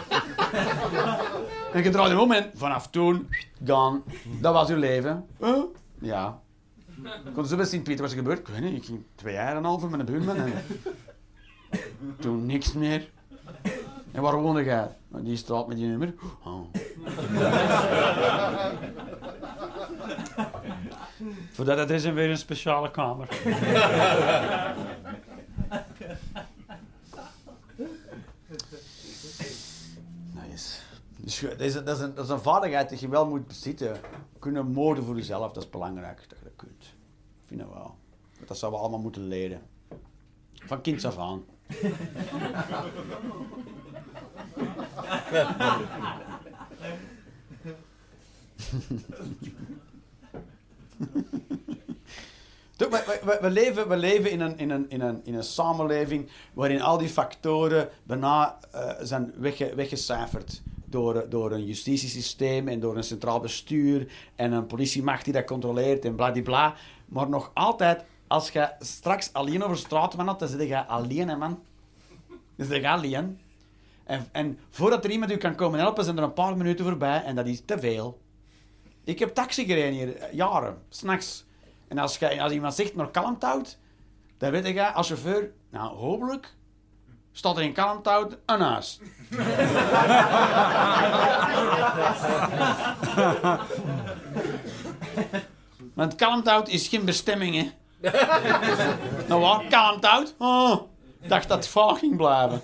En je draaide om en vanaf toen, gone. Dat was uw leven. Huh? Ja. Kon zo bij Sint-Pieter was er gebeurd? Ik weet niet, ik ging twee eieren over met een buurman en toen niks meer. En waar woonde jij? "Nou, Die straat met die nummer. *laughs* Oh. Voor dat adres we weer een speciale kamer. Nice. Dus dat, is, dat, is een, dat is een vaardigheid die je wel moet bezitten. Kunnen moorden voor jezelf, dat is belangrijk dat je dat kunt. Ik vind dat wel. Dat zouden we allemaal moeten leren. Van kinds af aan. We, we- leven, we leven in, een, in, een, in, een, in een samenleving waarin al die factoren bijna eh, zijn wegge, weggecijferd door, door een justitiesysteem en door een centraal bestuur en een politiemacht die dat controleert en bladibla. Maar nog altijd, als je straks alleen over straat wandelt, dan zit je alleen, hè, man. Dan zit je alleen. En, en voordat er iemand u kan komen helpen, zijn er een paar minuten voorbij en dat is te veel. Ik heb taxi gereden hier, eh, jaren, s'nachts. En als, gij- als iemand zegt maar kalmthout, dan weet je als chauffeur, nou hopelijk staat er in kalmthout een huis. *laughs* Want kalmthout is geen bestemming, hè. *laughs* nou wat, kalmthout? Oh, ik dacht dat het vaag ging blijven.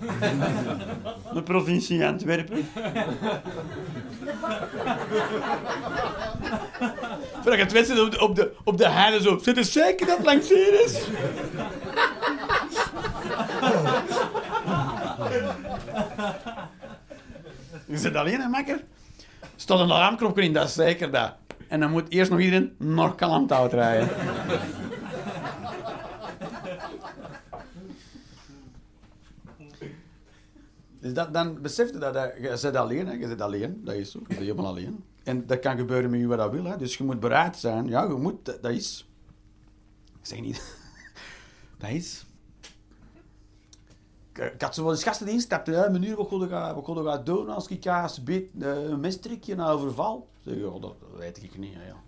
De provincie Antwerpen. Je het zit op de, op de, op de heide zo. Zit er zeker dat langs hier is? Je zit alleen, hè, makker? Staat een alarmknopje in, dat is zeker dat. En dan moet eerst nog iedereen naar Kalmthout rijden. Dus dat, dan besef je dat, dat je zit alleen, hè. je zit alleen, dat is zo, je zit helemaal alleen. En dat kan gebeuren met je wat dat wil, hè. dus je moet bereid zijn. Ja, je moet, dat, is. Ik zeg niet, *laughs* dat is. Ik, ik had zo wel eens gasten die instapten, hè, meneer, wat kon ik, doen als ik als beet eh, een mistrikje naar overval? Zeg, ja, dat, weet ik niet, ja.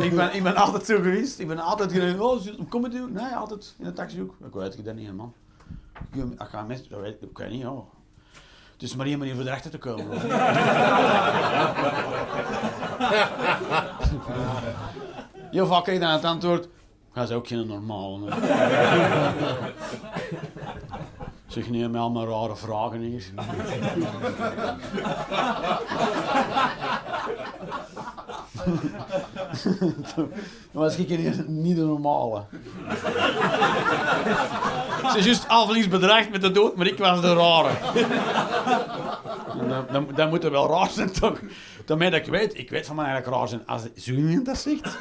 Ik, ben, ik ben altijd zo geweest. Ik ben altijd geweest. Oh, kom je doen? Nee, altijd in de taxi ook. Ik weet het niet, man. Ik ga met, dat weet ik niet, oh. Het is maar één manier voor de rechter te komen. Heel *laughs* vaak krijg je dan het antwoord. Hij is ook geen normaal. Zeg niet met allemaal rare vragen hier. *laughs* Dan was ik hier niet de normale. Ze is juist aflies bedreigd met de dood, maar ik was de rare. Dan, dan, dan moet het wel raar zijn, toch? Daarmee dat ik weet, ik weet van mij eigenlijk raar zijn als iemand dat zegt.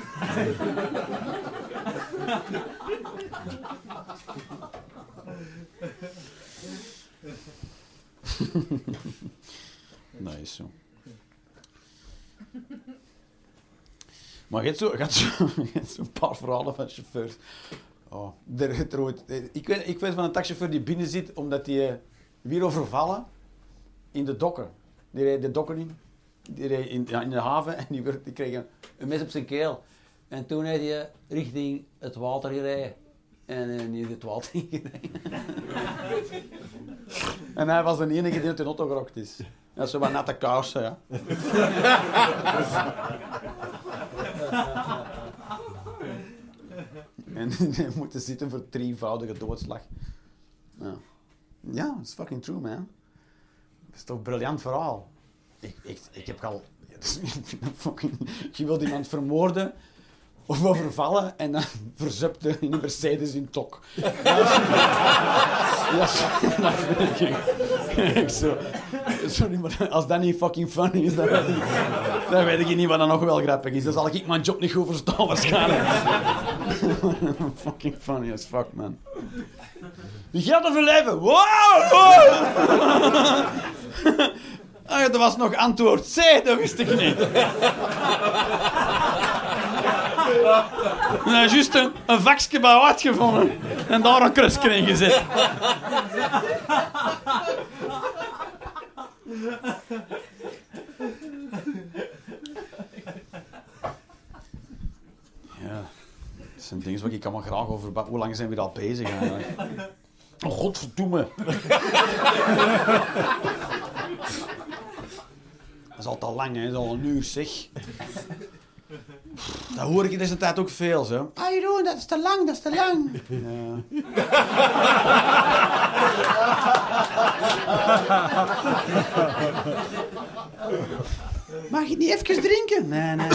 *laughs* Is zo. Maar je hebt zo, *laughs* je hebt zo, een paar verhalen van chauffeurs. Oh, ooit- ik, weet, ik weet van een taxichauffeur die binnen zit omdat hij eh, weer overvallen in de dokken. Die reed de dokken in. Die reed in, ja, in de haven en die, werd, die kreeg een, mes op zijn keel. En toen heeft hij richting het water gereden. En eh, heeft het water *laughs* ingereden. *laughs* en hij was de enige die uit de auto gerokt is. Ja, zo wat natte kousen, ja. *laughs* en *laughs* die moeten zitten voor drievoudige doodslag. Ja, ja dat is fucking true, man. Dat is toch een briljant verhaal. Ik, ik, ik heb al... dat is je wilt iemand vermoorden of overvallen en dan *laughs* verzupte in Mercedes in Tok. *laughs* Ja, dat vind ik echt zo. Sorry, maar als dat niet fucking funny is, dan weet ik, dan weet ik niet wat dan nog wel grappig is. Dan zal ik mijn job niet goed verstaan waarschijnlijk. *laughs* fucking funny as fuck, man. Die gaat over leven. Wow! wow. Ah, dat was nog antwoord C, dat wist ik niet. Nee, juist een, een vakje bij uitgevonden en daar een kruisje in gezet. Ja, dat zijn dingen waar ik allemaal graag over... Hoe lang zijn we al bezig eigenlijk? Oh, godverdomme. Dat is al te lang, hè. Dat is al een uur, zeg. Dat hoor ik in deze tijd ook veel, zo. Ah, Jeroen, dat is te lang, dat is te lang. Ja. Mag je het niet even drinken? Nee, nee.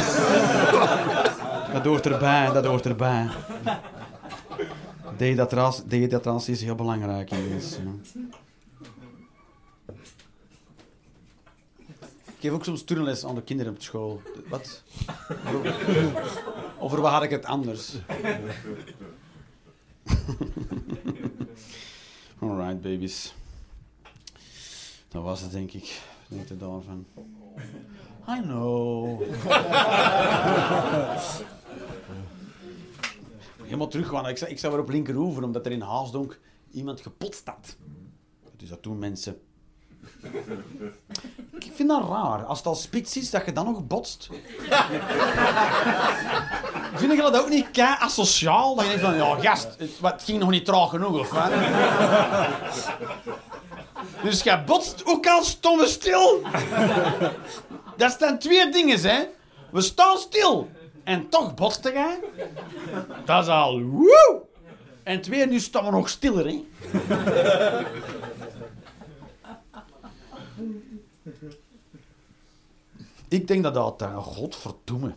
Dat hoort erbij, dat hoort erbij. Dehydratatie dehydratatie is heel belangrijk ja. Ik geef ook soms turnles aan de kinderen op school. Wat? *laughs* Over wat had ik het anders? *laughs* Alright, babies. Dat was het, denk ik. Denk je daarvan? I know. *laughs* Helemaal terug, want ik, sta- ik sta weer op linkeroever, omdat er in Haasdonk iemand gepotst had. Dus dat doen mensen. *laughs* Ik vind dat raar. Als het al spits is, dat je dan nog botst. *laughs* vind je dat ook niet kei asociaal? Dat je denkt van, ja gast, het, ging nog niet traag genoeg, of *laughs* dus jij botst ook al stomme stil. dat zijn twee dingen, hè. We staan stil. En toch botste jij. Dat is al woe. En twee, nu staan we nog stiller, hè. *laughs* Ik denk dat dat... Uh, godverdomme.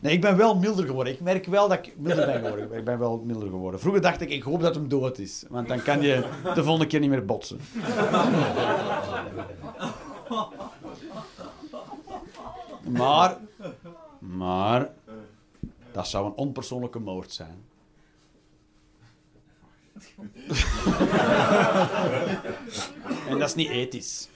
Nee, ik ben wel milder geworden. Ik merk wel dat ik milder ben geworden. Ik ben wel milder geworden. Vroeger dacht ik, ik hoop dat hem dood is. Want dan kan je de volgende keer niet meer botsen. *laughs* Maar... Maar... Dat zou een onpersoonlijke moord zijn. *laughs* en dat is niet ethisch.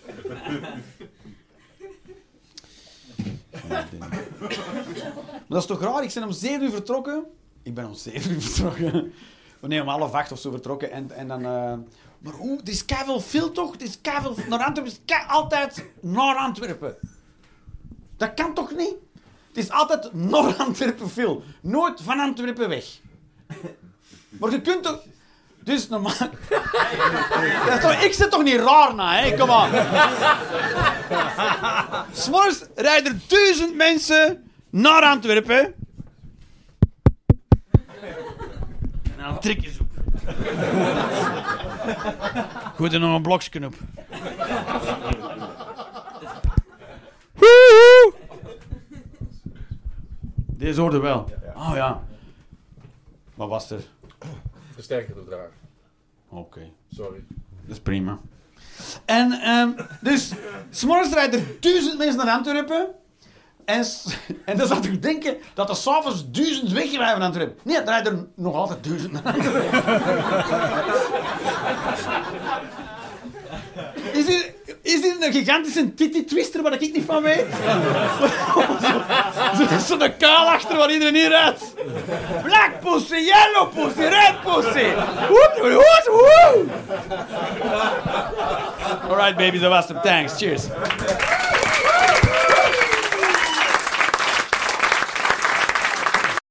Maar dat is toch raar? Ik ben om 7 uur vertrokken. Ik ben om 7 uur vertrokken. Oh Nee, om half acht of zo vertrokken. En, en dan... eh, Maar hoe? Het is keiveel veel toch? Het is keiveel... Naar Antwerpen is altijd naar Antwerpen. Dat kan toch niet? Het is altijd naar Antwerpen veel. Nooit van Antwerpen weg. Maar je kunt toch... Dus normaal... Dat is toch- ik zit toch niet raar na, hè? Kom aan. *laughs* S'morgens rijden er duizend mensen naar Antwerpen. En dan trekken ze op. *laughs* Goed, er nog een blokje op. Woehoe! Deze hoorde wel. Oh ja. Wat was er? Versterker dragen. Oké. Sorry. Dat is prima. En ehm, dus, s'morgens rijden er duizend mensen naar Antwerpen. En, *laughs* en dan zou ik denken dat er s'avonds duizend wegrijden van Antwerpen. Nee, er rijden er nog altijd duizend naar Antwerpen. *laughs* Is dit, is dit een gigantische titty-twister waar ik niet van weet? Zo'n zo kaal achter waar iedereen in rijdt. Black pussy, yellow pussy, red pussy. Woep, woep, woep, woep. All right, baby, dat was hem. Thanks. Cheers.